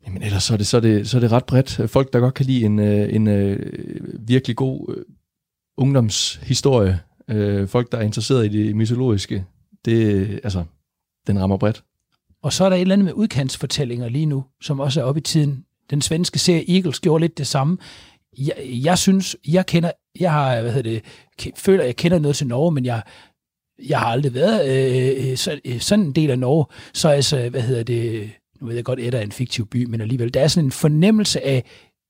Jamen ellers så er, det, så, er det, så er det ret bredt. Folk, der godt kan lide en, øh, en, en virkelig god øh, ungdomshistorie, øh, folk, der er interesseret i det mytologiske, det, altså, den rammer bredt. Og så er der et eller andet med udkantsfortællinger lige nu, som også er oppe i tiden. Den svenske serie Eagles gjorde lidt det samme. Jeg, jeg synes, jeg kender, jeg har, hvad hedder det, føler, jeg kender noget til Norge, men jeg, jeg har aldrig været øh, øh, så, øh, sådan en del af Norge. Så altså, hvad hedder det, nu ved jeg godt, Edda er en fiktiv by, men alligevel, der er sådan en fornemmelse af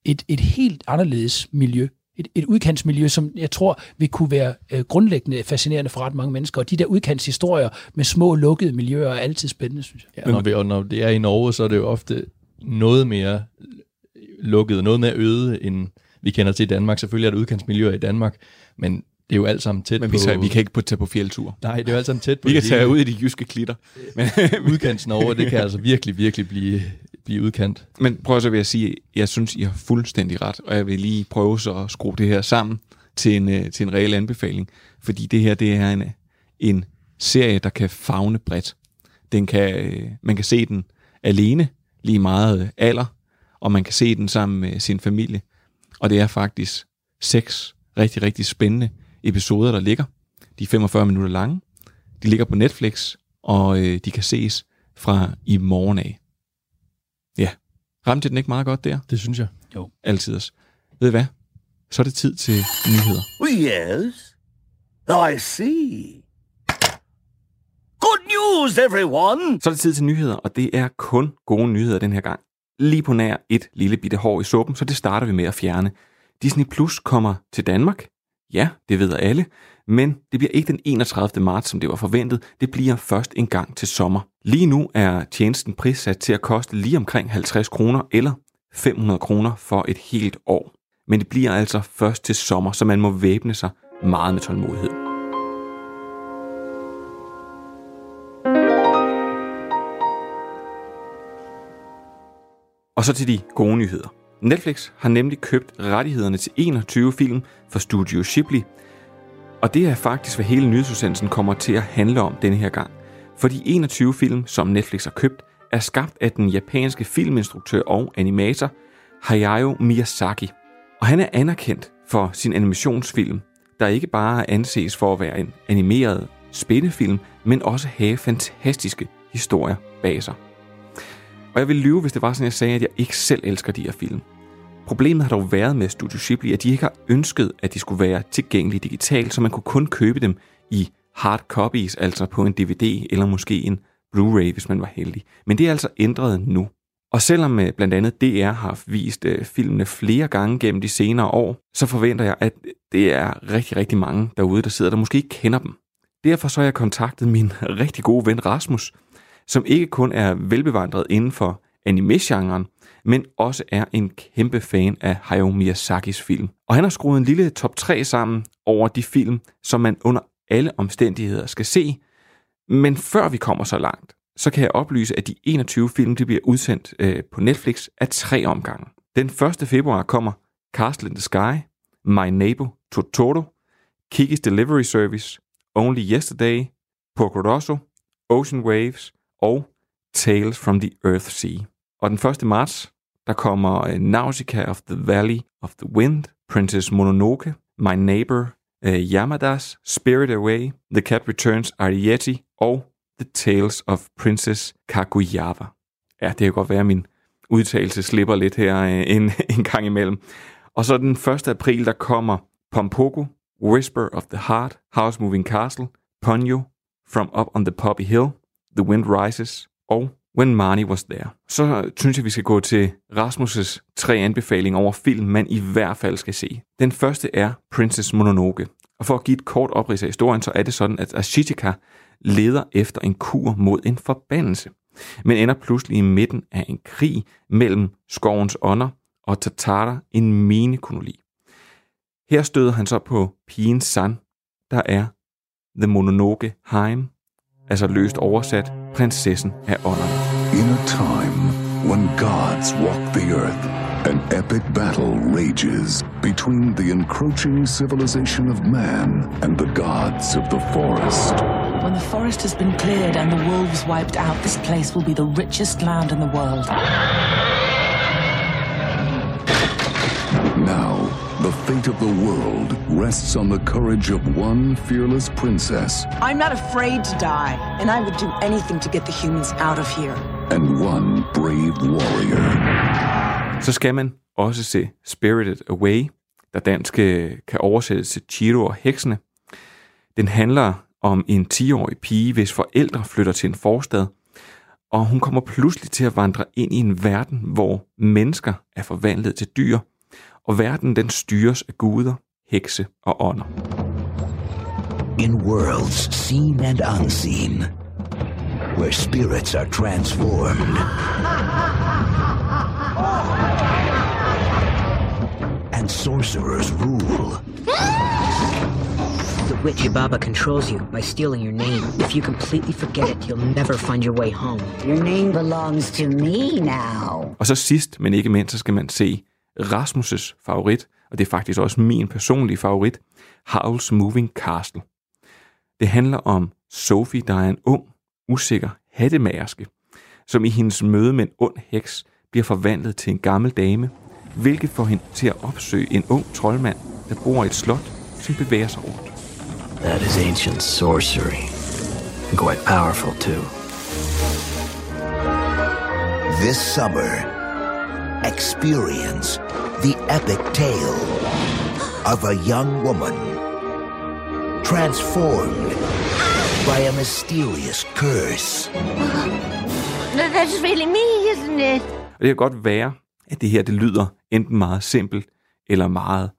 et, et helt anderledes miljø et, et udkantsmiljø, som jeg tror vil kunne være øh, grundlæggende fascinerende for ret mange mennesker. Og de der udkantshistorier med små lukkede miljøer er altid spændende, synes jeg. Ja, når, når det er i Norge, så er det jo ofte noget mere lukket, noget mere øde, end vi kender til i Danmark. Selvfølgelig er der udkantsmiljøer i Danmark, men jo alt sammen tæt Men vi, på... vi kan ikke på, tage på fjeldtur. Nej, det er jo alt sammen tæt på. Vi kan tage ud i de jyske klitter. Men udkants Norge, det kan altså virkelig, virkelig blive, blive udkant. Men prøv så vil jeg sige, jeg synes, I har fuldstændig ret, og jeg vil lige prøve så at skrue det her sammen til en, øh, til en reel anbefaling. Fordi det her, det er en, en serie, der kan fagne bredt. Den kan, øh, man kan se den alene, lige meget alder, og man kan se den sammen med sin familie. Og det er faktisk seks rigtig, rigtig spændende episoder, der ligger. De er 45 minutter lange. De ligger på Netflix, og øh, de kan ses fra i morgen af. Ja, ramte den ikke meget godt der? Det synes jeg. Jo. Altid også. Ved I hvad? Så er det tid til nyheder. Yes. I see. Good news, everyone! Så er det tid til nyheder, og det er kun gode nyheder den her gang. Lige på nær et lille bitte hår i suppen, så det starter vi med at fjerne. Disney Plus kommer til Danmark. Ja, det ved alle. Men det bliver ikke den 31. marts, som det var forventet. Det bliver først en gang til sommer. Lige nu er tjenesten prissat til at koste lige omkring 50 kroner eller 500 kroner for et helt år. Men det bliver altså først til sommer, så man må væbne sig meget med tålmodighed. Og så til de gode nyheder. Netflix har nemlig købt rettighederne til 21 film fra Studio Ghibli, og det er faktisk, hvad hele nyhedsudsendelsen kommer til at handle om denne her gang. For de 21 film, som Netflix har købt, er skabt af den japanske filminstruktør og animator Hayao Miyazaki. Og han er anerkendt for sin animationsfilm, der ikke bare anses for at være en animeret spændefilm, men også have fantastiske historier bag sig. Og jeg vil lyve, hvis det var sådan, jeg sagde, at jeg ikke selv elsker de her film. Problemet har dog været med Studio Ghibli, at de ikke har ønsket, at de skulle være tilgængelige digitalt, så man kunne kun købe dem i hard copies, altså på en DVD eller måske en Blu-ray, hvis man var heldig. Men det er altså ændret nu. Og selvom øh, blandt andet DR har vist øh, filmene flere gange gennem de senere år, så forventer jeg, at øh, det er rigtig, rigtig mange derude, der sidder, der måske ikke kender dem. Derfor så har jeg kontaktet min rigtig gode ven Rasmus, som ikke kun er velbevandret inden for anime-genren, men også er en kæmpe fan af Hayao Miyazakis film. Og han har skruet en lille top 3 sammen over de film, som man under alle omstændigheder skal se. Men før vi kommer så langt, så kan jeg oplyse, at de 21 film de bliver udsendt øh, på Netflix af tre omgange. Den 1. februar kommer Castle in the Sky, My Neighbor Totoro, Kiki's Delivery Service, Only Yesterday, Porco Rosso, Ocean Waves og Tales from the Earth Sea. Og den 1. marts, der kommer øh, Nausicaa of the Valley of the Wind, Princess Mononoke, My Neighbor, uh, Yamadas, Spirit Away, The Cat Returns Arietti og The Tales of Princess Kaguyawa. Ja, det kan godt være, at min udtalelse slipper lidt her uh, en, en gang imellem. Og så den 1. april, der kommer Pompoko, Whisper of the Heart, House Moving Castle, Ponyo, From Up on the Poppy Hill, The Wind Rises og When Marnie Was There. Så synes jeg, vi skal gå til Rasmus' tre anbefalinger over film, man i hvert fald skal se. Den første er Princess Mononoke. Og for at give et kort oprids af historien, så er det sådan, at Ashitaka leder efter en kur mod en forbandelse, men ender pludselig i midten af en krig mellem skovens ånder og Tatara, en minekoloni. Her støder han så på pigen San, der er The Mononoke Heim, altså løst oversat prinsessen af ånderne. In a time when gods walk the earth An epic battle rages between the encroaching civilization of man and the gods of the forest. When the forest has been cleared and the wolves wiped out, this place will be the richest land in the world. Now, the fate of the world rests on the courage of one fearless princess I'm not afraid to die, and I would do anything to get the humans out of here. and one brave warrior. Så skal man også se Spirited Away, der dansk øh, kan oversættes til Chiro og heksene. Den handler om en 10-årig pige, hvis forældre flytter til en forstad, og hun kommer pludselig til at vandre ind i en verden, hvor mennesker er forvandlet til dyr, og verden den styres af guder, hekse og ånder. In worlds seen and unseen, where spirits are transformed and sorcerers rule. The witch Baba controls you by stealing your name. If you completely forget it, you'll never find your way home. Your name belongs to me now. Og så sidst, men ikke mindst, så skal man se Rasmus' favorit, og det er faktisk også min personlige favorit, Howl's Moving Castle. Det handler om Sophie, der er en ung, usikker hattemagerske, som i hendes møde med en ond heks bliver forvandlet til en gammel dame, hvilket får hende til at opsøge en ung troldmand, der bor i et slot, som bevæger sig rundt. That is ancient sorcery. And quite powerful, too. This summer, experience the epic tale of a young woman transformed by a mysterious curse. That's really me, isn't it? Og det kan godt være, at det her det lyder enten meget simpelt eller meget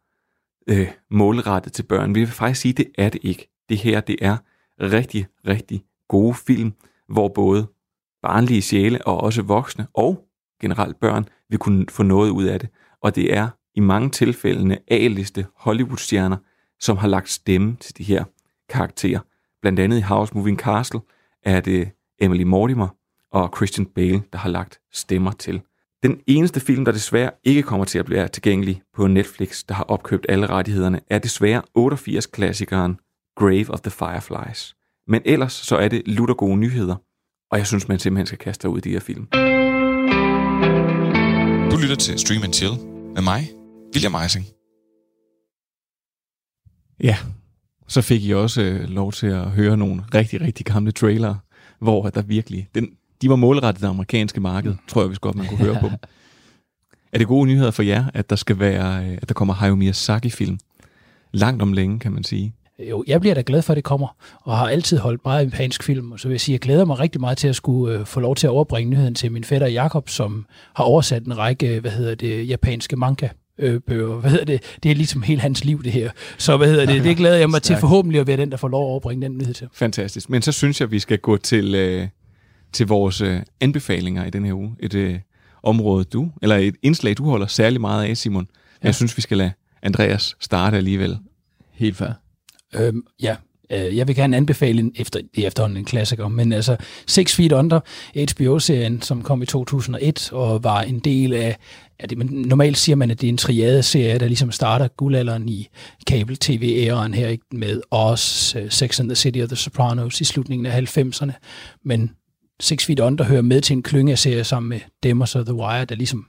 øh, målrettet til børn. Vi vil faktisk sige, at det er det ikke. Det her det er rigtig, rigtig gode film, hvor både barnlige sjæle og også voksne og generelt børn vil kunne få noget ud af det. Og det er i mange tilfælde A-liste Hollywood-stjerner, som har lagt stemme til de her karakterer. Blandt andet i House Moving Castle er det Emily Mortimer og Christian Bale, der har lagt stemmer til. Den eneste film, der desværre ikke kommer til at blive tilgængelig på Netflix, der har opkøbt alle rettighederne, er desværre 88-klassikeren Grave of the Fireflies. Men ellers så er det lutter gode nyheder, og jeg synes, man simpelthen skal kaste ud i de her film. Du lytter til Stream and Chill med mig, William Eising. Ja, så fik I også øh, lov til at høre nogle rigtig, rigtig gamle trailere, hvor der virkelig, den, de var målrettet det amerikanske marked, tror jeg, hvis godt man kunne høre på dem. Er det gode nyheder for jer, at der skal være, øh, at der kommer Hayao Miyazaki-film? Langt om længe, kan man sige. Jo, jeg bliver da glad for, at det kommer, og har altid holdt meget japansk film, og så vil jeg sige, at jeg glæder mig rigtig meget til at skulle øh, få lov til at overbringe nyheden til min fætter Jakob, som har oversat en række, hvad hedder det, japanske manga øh, bøger. Hvad hedder det? Det er ligesom hele hans liv, det her. Så hvad hedder det? Det glæder jeg mig til forhåbentlig at være den, der får lov at overbringe den nyhed til. Fantastisk. Men så synes jeg, vi skal gå til, øh, til vores øh, anbefalinger i den her uge. Et øh, område, du, eller et indslag, du holder særlig meget af, Simon. Ja. Jeg synes, vi skal lade Andreas starte alligevel. Helt fair. Øhm, ja, øh, jeg vil gerne anbefale en, efter, i efterhånden en klassiker, men altså Six Feet Under, HBO-serien, som kom i 2001 og var en del af, ja, det, men normalt siger man, at det er en triade-serie, der ligesom starter guldalderen i kabel-tv-æraen her ikke, med Oz, øh, Sex and the City og The Sopranos i slutningen af 90'erne, men Six Feet Under hører med til en klynge af serier sammen med dem og så The Wire, der ligesom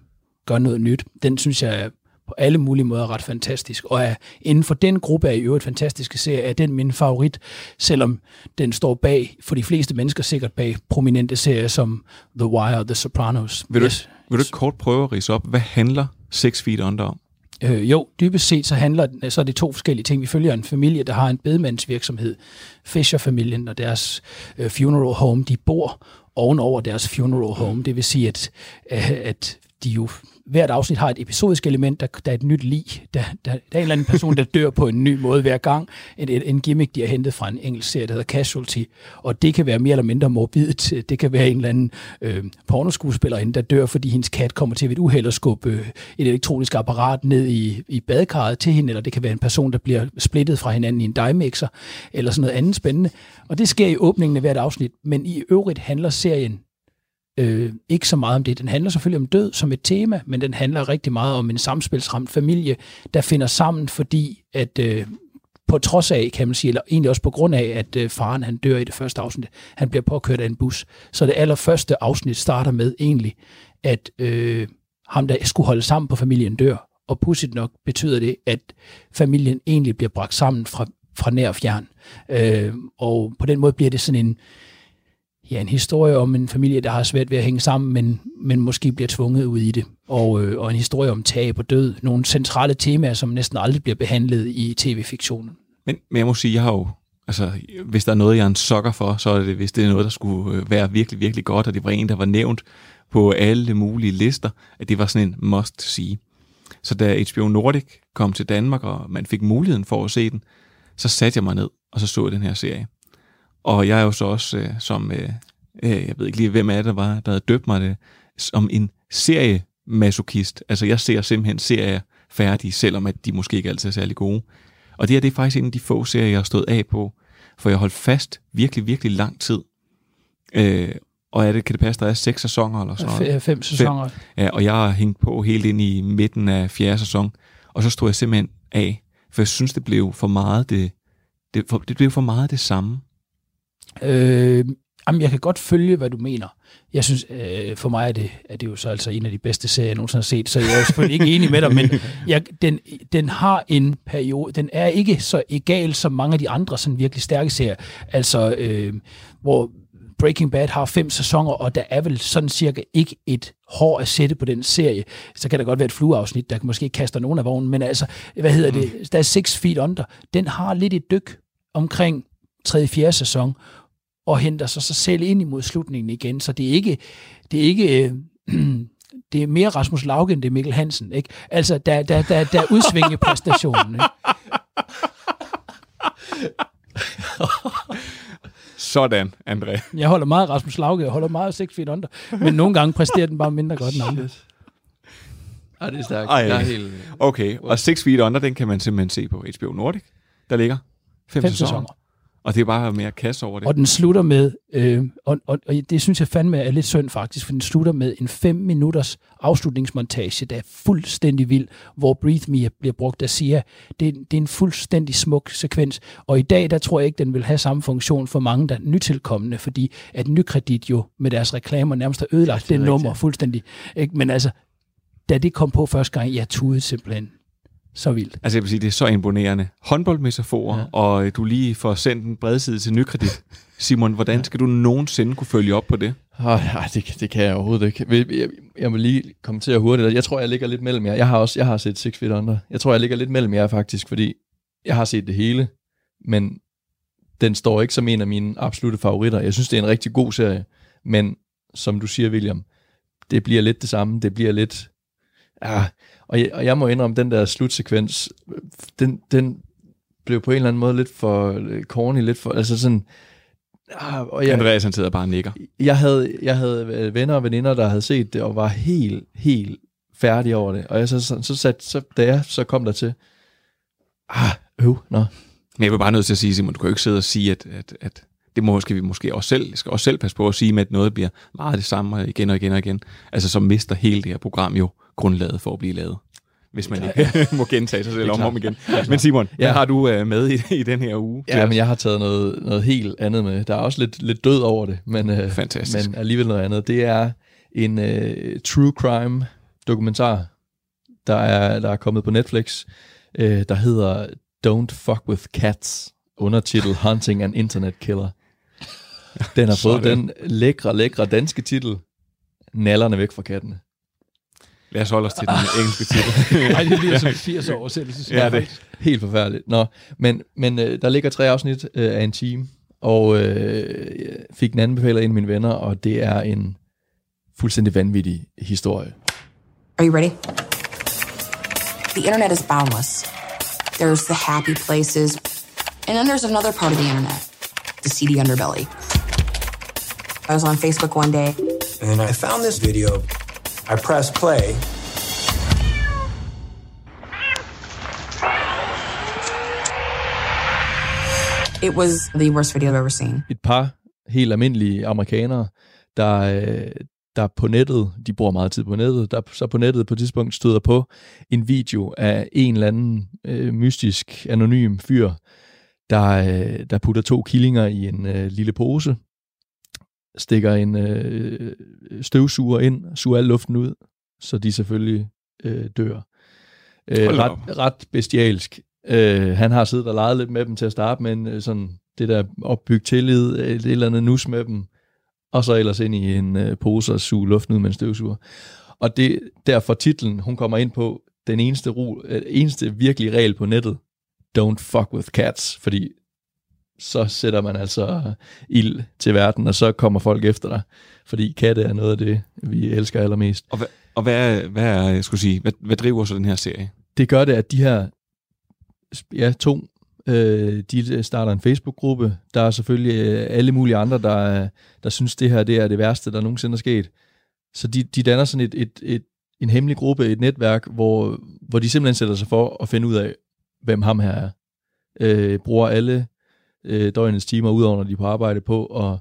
gør noget nyt. Den synes jeg på alle mulige måder ret fantastisk, og er inden for den gruppe af i øvrigt fantastiske serier, er den min favorit, selvom den står bag, for de fleste mennesker sikkert bag prominente serier som The Wire og The Sopranos. Vil du, yes. vil du kort prøve at rise op, hvad handler Six Feet Under om? Øh, jo, dybest set så handler den, så er det to forskellige ting. Vi følger en familie, der har en bedemandsvirksomhed, Fisher-familien og deres øh, funeral home. De bor ovenover deres funeral home. Det vil sige, at, øh, at de jo hvert afsnit har et episodisk element, der, der er et nyt lig. Der, der, der er en eller anden person, der dør på en ny måde hver gang. En, en, gimmick, de har hentet fra en engelsk serie, der hedder Casualty. Og det kan være mere eller mindre morbidt. Det kan være en eller anden øh, pornoskuespillerinde, der dør, fordi hendes kat kommer til ved et uheld og skubbe øh, et elektronisk apparat ned i, i badekarret til hende. Eller det kan være en person, der bliver splittet fra hinanden i en dye-mixer. Eller sådan noget andet spændende. Og det sker i åbningen af hvert afsnit. Men i øvrigt handler serien øh, ikke så meget om det. Den handler selvfølgelig om død som et tema, men den handler rigtig meget om en samspilsramt familie, der finder sammen, fordi at øh, på trods af, kan man sige, eller egentlig også på grund af, at øh, faren han dør i det første afsnit, han bliver påkørt af en bus. Så det allerførste afsnit starter med egentlig, at øh, ham, der skulle holde sammen på familien, dør. Og pudsigt nok betyder det, at familien egentlig bliver bragt sammen fra, fra nær og fjern. Øh, og på den måde bliver det sådan en, ja, en historie om en familie, der har svært ved at hænge sammen, men, men måske bliver tvunget ud i det. Og, øh, og en historie om tab og død. Nogle centrale temaer, som næsten aldrig bliver behandlet i tv-fiktionen. Men, men jeg må sige, jeg har jo, altså, hvis der er noget, jeg er en sokker for, så er det, hvis det er noget, der skulle øh, være virkelig, virkelig godt, og det var en, der var nævnt på alle mulige lister, at det var sådan en must-see. Så da HBO Nordic kom til Danmark, og man fik muligheden for at se den, så satte jeg mig ned, og så så jeg den her serie. Og jeg er jo så også øh, som, øh, øh, jeg ved ikke lige, hvem af det var, der havde døbt mig det, som en seriemasochist. Altså jeg ser simpelthen serier færdige, selvom at de måske ikke altid er særlig gode. Og det her det er faktisk en af de få serier, jeg har stået af på, for jeg holdt fast virkelig, virkelig lang tid. Øh, og er det, kan det passe, der er seks sæsoner eller sådan noget? F- fem sæsoner. Fem. Ja, og jeg har hængt på helt ind i midten af fjerde sæson, og så stod jeg simpelthen af, for jeg synes, det blev for meget det, det, for, det blev for meget det samme. Øh, jamen, jeg kan godt følge, hvad du mener. Jeg synes, øh, for mig er det, er det jo så altså en af de bedste serier, jeg nogensinde har set, så jeg er selvfølgelig ikke enig med dig, men jeg, den, den har en periode, den er ikke så egal som mange af de andre sådan virkelig stærke serier, altså øh, hvor Breaking Bad har fem sæsoner, og der er vel sådan cirka ikke et hår at sætte på den serie. Så kan der godt være et flueafsnit, der måske kaster nogen af vognen, men altså, hvad hedder det, der er Six Feet Under. Den har lidt et dyk omkring 3. 4. sæson, og henter sig sig selv ind imod slutningen igen. Så det er ikke, det er ikke øh, det er mere Rasmus Lauge, end det er Mikkel Hansen. Ikke? Altså, der, der, der, der er udsving i præstationen. Ikke? Sådan, André. Jeg holder meget Rasmus Lauge, jeg holder meget af Six Feet Under, men nogle gange præsterer den bare mindre godt end andre. Ej, det er stærkt. Ej, Jeg er helt... Okay, og Six Feet Under, den kan man simpelthen se på HBO Nordic. Der ligger fem, Fem sæsoner. sæsoner. Og det er bare mere kasse over det. Og den slutter med, øh, og, og, og det synes jeg fandme er lidt synd faktisk, for den slutter med en 5 minutters afslutningsmontage, der er fuldstændig vild, hvor Breathe Me bliver brugt af Sia. Det, er- det er en fuldstændig smuk sekvens, og i dag, der tror jeg ikke, den vil have samme funktion for mange, der er nytilkommende, fordi at Nykredit jo med deres reklamer nærmest har ødelagt det, det nummer fuldstændig. Ikke? Men altså, da det kom på første gang, jeg tudede simpelthen så vildt. Altså jeg vil sige, det er så imponerende. Håndboldmetaforer, ja. og øh, du lige får sendt en bredside til Nykredit. Simon, hvordan skal du nogensinde kunne følge op på det? Oh, nej, det, kan- det kan jeg overhovedet ikke. Jeg, jeg, jeg må lige kommentere hurtigt. Jeg tror, jeg ligger lidt mellem jer. Jeg har også jeg har set Six Feet Under. Jeg tror, jeg ligger lidt mellem jer faktisk, fordi jeg har set det hele, men den står ikke som en af mine absolute favoritter. Jeg synes, det er en rigtig god serie, men som du siger, William, det bliver lidt det samme. Det bliver lidt... Ja, og jeg, og jeg må indrømme, den der slutsekvens, den, den blev på en eller anden måde lidt for øh, corny, lidt for... Altså sådan... Ah, og Jeg, Andreas han sidder bare og nikker. jeg havde, jeg havde øh, venner og veninder, der havde set det, og var helt, helt færdig over det. Og jeg så, så, så, sat, så da jeg så kom der til, ah, øv, nå. Men jeg vil bare nødt til at sige, Simon, du kan jo ikke sidde og sige, at, at, at det må, skal vi måske også selv, skal også selv passe på at sige, med, at noget bliver meget det samme igen og igen og igen. Altså så mister hele det her program jo grundlaget for at blive lavet. Hvis man ikke må gentage sig selv om og om igen. Men Simon, klart. hvad Ja. har du øh, med i, i den her uge? Ja, men jeg har taget noget, noget helt andet med. Der er også lidt, lidt død over det, men, øh, Fantastisk. men alligevel noget andet. Det er en øh, true crime dokumentar, der er, der er kommet på Netflix, øh, der hedder Don't Fuck With Cats, undertitel Hunting an Internet Killer. Den har fået den lækre, lækre danske titel, Nallerne væk fra kattene. Lad os holde os til den engelske titel. Ej, det bliver som 80 oversættelse. Ja, det. Helt forfærdeligt. Nå, men, men øh, der ligger tre afsnit øh, af en time, og øh, jeg fik en anbefaler en af mine venner, og det er en fuldstændig vanvittig historie. Are you ready? The internet is boundless. There's the happy places, and then there's another part of the internet, the seedy underbelly. I was on Facebook one day. And then I found this video. I pressed play. It was the worst video I've ever seen. Et par helt almindelige amerikanere, der, øh, der på nettet, de bruger meget tid på nettet, der så på nettet på et tidspunkt støder på en video af en eller anden øh, mystisk, anonym fyr, der, øh, der putter to killinger i en øh, lille pose, stikker en øh, støvsuger ind, suger al luften ud, så de selvfølgelig øh, dør. Øh, Hold ret, ret bestialsk. Øh, han har siddet og leget lidt med dem til at starte med, en, øh, sådan det der opbygge tillid, et, et eller andet nus med dem, og så ellers ind i en øh, pose og suge luften ud med en støvsuger. Og det derfor titlen, hun kommer ind på, den eneste, ro, øh, eneste virkelige regel på nettet, don't fuck with cats, fordi så sætter man altså ild til verden, og så kommer folk efter dig, fordi katte er noget af det, vi elsker allermest. Og hvad, og hvad, hvad er, jeg skulle sige, hvad, hvad driver så den her serie? det gør det, at de her ja, to, øh, de starter en Facebook-gruppe. Der er selvfølgelig øh, alle mulige andre, der, der synes, det her det er det værste, der nogensinde er sket. Så de, de danner sådan et, et, et, en hemmelig gruppe, et netværk, hvor, hvor de simpelthen sætter sig for at finde ud af, hvem ham her er. Øh, bruger alle øh, døgnets timer, udover når de er på arbejde på, og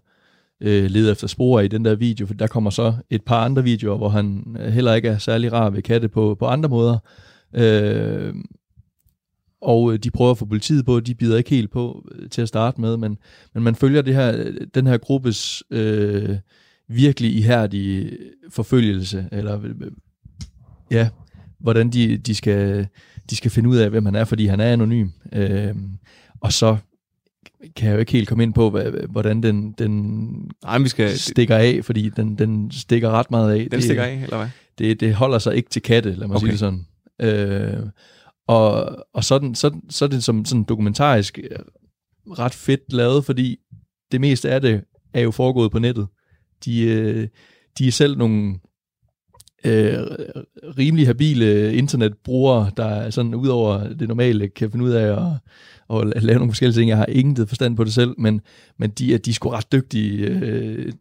øh, lede efter spor i den der video, for der kommer så et par andre videoer, hvor han øh, heller ikke er særlig rar ved katte på, på andre måder. Øh, og øh, de prøver at få politiet på, de bider ikke helt på øh, til at starte med, men, men man følger det her, den her gruppes øh, virkelig ihærdige forfølgelse, eller ja, hvordan de, de, skal, de skal finde ud af, hvem han er, fordi han er anonym. Øh, og så kan jeg jo ikke helt komme ind på, hvordan den, den Nej, vi skal, stikker af, fordi den, den stikker ret meget af. Den stikker af, eller hvad? Det, det holder sig ikke til katte, lad mig okay. Okay. sige det sådan. Øh, og og sådan, så, så er det som sådan dokumentarisk øh, ret fedt lavet, fordi det meste af det er jo foregået på nettet. De, øh, de er selv nogle øh, rimelig habile internetbrugere, der er sådan ud over det normale kan finde ud af at, at lave nogle forskellige ting. Jeg har ingen forstand på det selv, men, men de, er, de er sgu ret dygtige øh,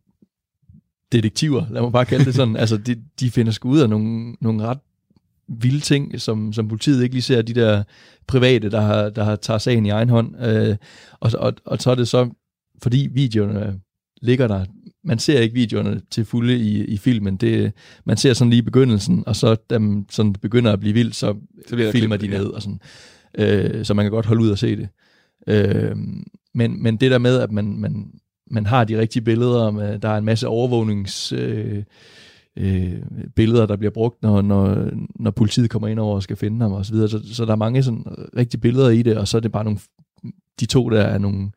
detektiver, lad mig bare kalde det sådan. altså, de, de finder sgu ud af nogle, nogle ret vilde ting, som, som politiet ikke lige ser, de der private, der har, der har tager sagen i egen hånd. Øh, og, og, og så er det så, fordi videoerne ligger der, man ser ikke videoerne til fulde i, i filmen, det, man ser sådan lige begyndelsen, og så da man sådan begynder at blive vildt, så, Så bliver filmer de klippet, ned, og sådan. Øh, så man kan godt holde ud og se det. Øh, men, men det der med, at man, man, man har de rigtige billeder, med, der er en masse overvågnings... Øh, øh, billeder, der bliver brugt, når, når, når politiet kommer ind over og skal finde ham og så videre. Så, så der er mange sådan rigtige billeder i det, og så er det bare nogle, de to der er nogle, ja,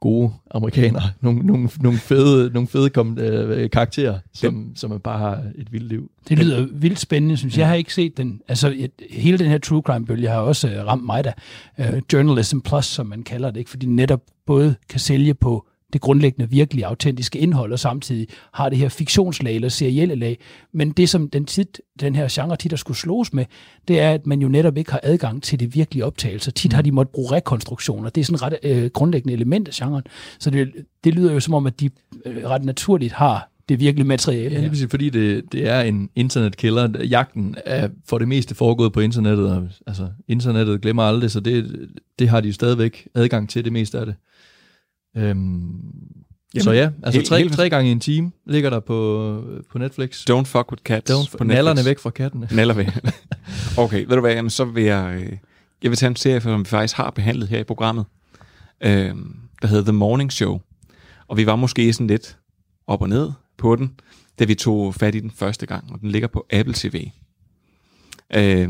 gode amerikanere, nogle, nogle, nogle fede, nogle fede kom, øh, karakterer, som, som bare har et vildt liv. Det lyder vildt spændende, synes jeg. Jeg har ikke set den. Altså, et, hele den her true crime-bølge har også øh, ramt mig da. Uh, Journalism Plus, som man kalder det, ikke? fordi netop både kan sælge på det grundlæggende, virkelig autentiske indhold, og samtidig har det her fiktionslag eller serielle lag. Men det, som den, tit, den her genre tit har skulle slås med, det er, at man jo netop ikke har adgang til det virkelige optagelser. Tit har de måttet bruge rekonstruktioner. Det er sådan et ret øh, grundlæggende element af genren. Så det, det lyder jo som om, at de øh, ret naturligt har det virkelige materiale. Ja, lige præcis, fordi det, det er en internetkiller. Jagten er for det meste foregået på internettet, og altså, internettet glemmer aldrig, så det, det har de stadigvæk adgang til, det meste af det. Øhm, Jamen, så ja, altså helt- tre, helt- tre gange i en time ligger der på, på Netflix. Don't fuck with cats Don't på Netflix. nallerne væk fra kattene. Naller væk. Okay, ved du hvad, jamen, så vil jeg, øh, jeg vil tage en serie, som vi faktisk har behandlet her i programmet, øh, der hedder The Morning Show. Og vi var måske sådan lidt op og ned på den, da vi tog fat i den første gang, og den ligger på Apple TV. Øh,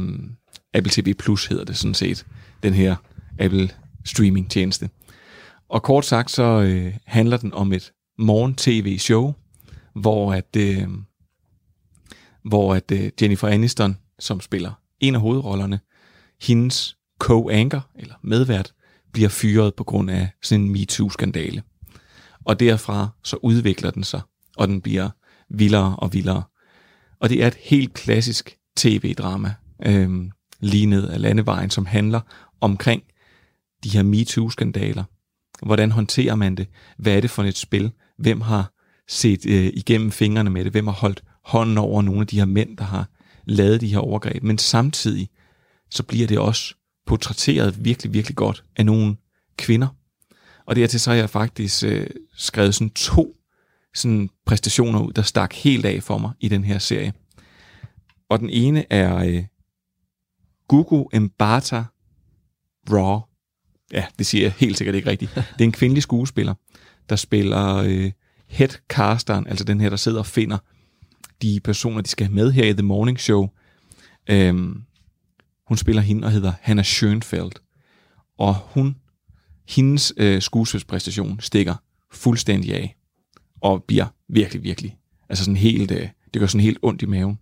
Apple TV Plus hedder det sådan set, den her Apple streaming tjeneste. Og kort sagt, så øh, handler den om et morgen-tv-show, hvor at, øh, hvor at øh, Jennifer Aniston, som spiller en af hovedrollerne, hendes co-anchor, eller medvært, bliver fyret på grund af sådan en MeToo-skandale. Og derfra så udvikler den sig, og den bliver vildere og vildere. Og det er et helt klassisk tv-drama, øh, lige ned ad landevejen, som handler omkring de her MeToo-skandaler. Hvordan håndterer man det? Hvad er det for et spil? Hvem har set øh, igennem fingrene med det? Hvem har holdt hånden over nogle af de her mænd, der har lavet de her overgreb? Men samtidig, så bliver det også portrætteret virkelig, virkelig godt af nogle kvinder. Og dertil så har jeg faktisk øh, skrevet sådan to sådan præstationer ud, der stak helt af for mig i den her serie. Og den ene er øh, Gugu Mbata Raw. Ja, det siger jeg helt sikkert ikke rigtigt. Det er en kvindelig skuespiller, der spiller øh, headcasteren, altså den her, der sidder og finder de personer, de skal have med her i The Morning Show. Øhm, hun spiller hende og hedder Hannah Schönfeldt. Og hun, hendes øh, skuespilspræstation stikker fuldstændig af. Og bliver virkelig, virkelig, altså sådan helt, øh, det gør sådan helt ondt i maven.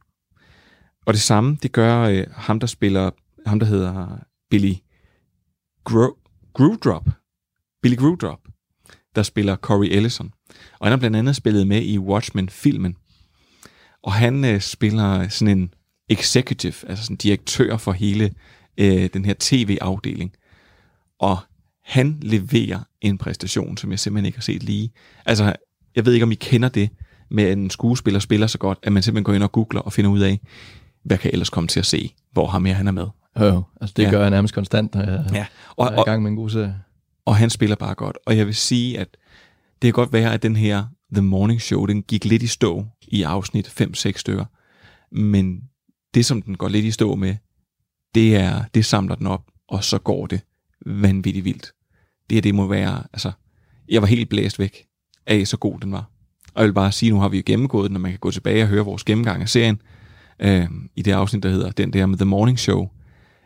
Og det samme, det gør øh, ham, der spiller, ham der hedder Billy Gro- Groodrop. Billy Groodrop, der spiller Corey Ellison. Og han har blandt andet spillet med i Watchmen-filmen. Og han øh, spiller sådan en executive, altså sådan direktør for hele øh, den her tv-afdeling. Og han leverer en præstation, som jeg simpelthen ikke har set lige. Altså, jeg ved ikke, om I kender det med, at en skuespiller spiller så godt, at man simpelthen går ind og googler og finder ud af, hvad kan jeg ellers komme til at se, hvor ham mere han er med. Jo, jo. altså det ja. gør jeg nærmest konstant, når jeg Ja. og, er i gang med en god serie. Og han spiller bare godt. Og jeg vil sige, at det kan godt være, at den her The Morning Show, den gik lidt i stå i afsnit 5-6 stykker. Men det, som den går lidt i stå med, det er, det samler den op, og så går det vanvittigt vildt. Det her, det må være, altså, jeg var helt blæst væk af, så god den var. Og jeg vil bare sige, nu har vi jo gennemgået den, og man kan gå tilbage og høre vores gennemgang af serien, øh, i det afsnit, der hedder den der med The Morning Show.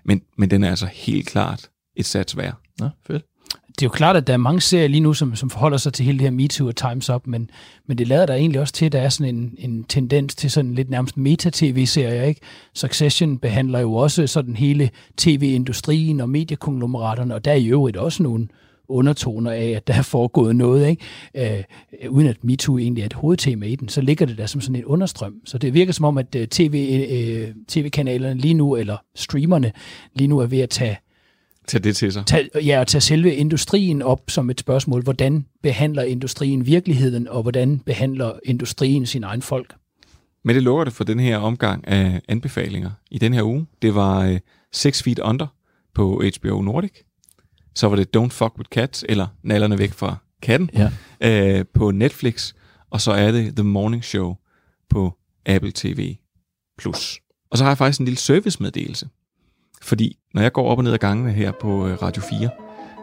Men, men den er altså helt klart et sats værd. Nå, fedt. det er jo klart, at der er mange serier lige nu, som, som forholder sig til hele det her MeToo og Time's Up, men, men det lader der egentlig også til, at der er sådan en, en tendens til sådan lidt nærmest meta-tv-serier, ikke? Succession behandler jo også sådan hele tv-industrien og mediekonglomeraterne, og der er i øvrigt også nogle undertoner af, at der er foregået noget, ikke? Øh, uden at MeToo egentlig er et hovedtema i den, så ligger det der som sådan en understrøm. Så det virker som om, at øh, TV, øh, tv-kanalerne lige nu, eller streamerne lige nu er ved at tage Tag det til sig. Tag, ja, og tage selve industrien op som et spørgsmål. Hvordan behandler industrien virkeligheden, og hvordan behandler industrien sin egen folk? Men det lukker det for den her omgang af anbefalinger i den her uge. Det var øh, Six Feet Under på HBO Nordic. Så var det Don't Fuck With Cats, eller Nallerne Væk fra Katten, Ja. øh, på Netflix. Og så er det The Morning Show på Apple TV+. Og så har jeg faktisk en lille servicemeddelelse. Fordi når jeg går op og ned ad gangene her på øh, Radio 4,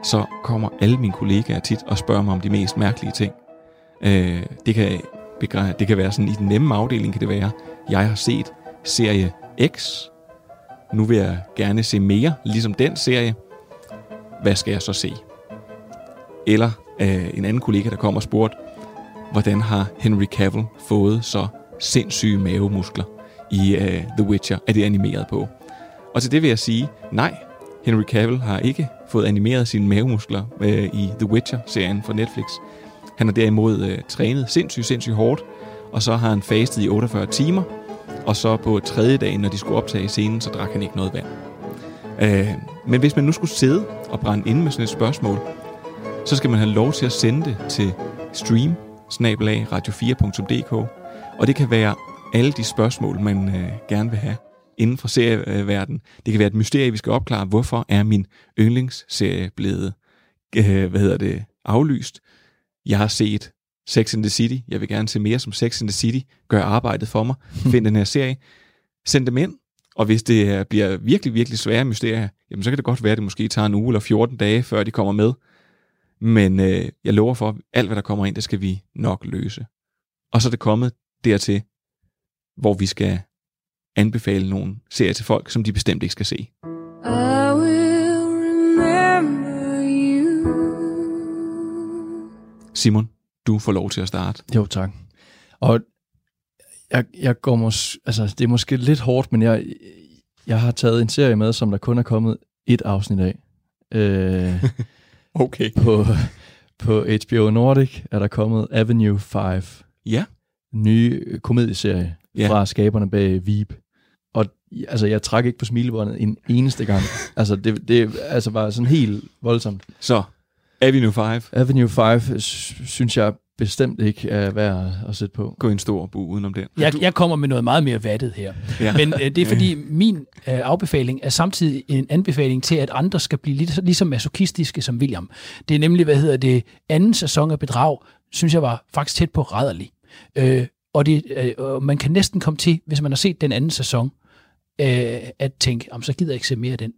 så kommer alle mine kollegaer tit og spørger mig om de mest mærkelige ting. Øh, det, kan, det kan være sådan, i den nemme afdeling kan det være, jeg har set serie X. Nu vil jeg gerne se mere, ligesom den serie. Hvad skal jeg så se? Eller øh, en anden kollega, der kom og spurgte, hvordan har Henry Cavill fået så sindssyge mavemuskler i øh, The Witcher? Er det animeret på? Og til det vil jeg sige, nej, Henry Cavill har ikke fået animeret sine mavemuskler øh, i The Witcher-serien fra Netflix. Han har derimod øh, trænet sindssygt, sindssygt hårdt, og så har han fastet i 48 timer, og så på tredje dagen, når de skulle optage scenen, så drak han ikke noget vand. Øh, men hvis man nu skulle sidde og brænde ind med sådan et spørgsmål, så skal man have lov til at sende det til stream radio4.dk, og det kan være alle de spørgsmål, man øh, gerne vil have inden for serieverden. Det kan være et mysterie, vi skal opklare. Hvorfor er min yndlingsserie blevet øh, hvad hedder det, aflyst? Jeg har set Sex in the City. Jeg vil gerne se mere som Sex in the City. Gør arbejdet for mig. Find den her serie. Send dem ind. Og hvis det bliver virkelig, virkelig svære mysterier, jamen så kan det godt være, at det måske tager en uge eller 14 dage, før de kommer med. Men øh, jeg lover for, at alt hvad der kommer ind, det skal vi nok løse. Og så er det kommet dertil, hvor vi skal anbefale nogle serier til folk, som de bestemt ikke skal se. I will remember you. Simon, du får lov til at starte. Jo, tak. Og jeg, jeg går mås, altså, det er måske lidt hårdt, men jeg, jeg har taget en serie med, som der kun er kommet et afsnit af. Øh, okay. På, på HBO Nordic er der kommet Avenue 5. Ja. En ny komedieserie Ja. fra skaberne bag Veep. Og altså, jeg trak ikke på smilebåndet en eneste gang. altså, det, det altså, var sådan helt voldsomt. Så, Avenue 5. Avenue 5 sy- synes jeg bestemt ikke er værd at sætte på. Gå en stor bu udenom den. Jeg, jeg kommer med noget meget mere vattet her. Ja. Men øh, det er fordi, min øh, afbefaling er samtidig en anbefaling til, at andre skal blive lige, lige så masochistiske som William. Det er nemlig, hvad hedder det, anden sæson af Bedrag, synes jeg var faktisk tæt på rædderlig. Øh, og, det, øh, og man kan næsten komme til, hvis man har set den anden sæson, øh, at tænke, om så gider jeg ikke se mere af den.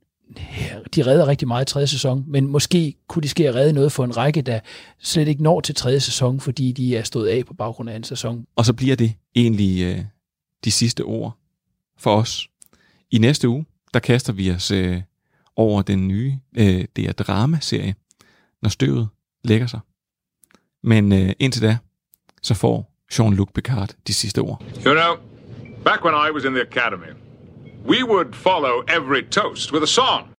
De redder rigtig meget i tredje sæson, men måske kunne de ske at redde noget for en række, der slet ikke når til tredje sæson, fordi de er stået af på baggrund af en sæson. Og så bliver det egentlig øh, de sidste ord for os. I næste uge, der kaster vi os øh, over den nye øh, DR Drama-serie, når støvet lægger sig. Men øh, indtil da, så får Jean-Luc Picard de sidste ord. You know, back when I was in the academy, we would follow every toast with a song.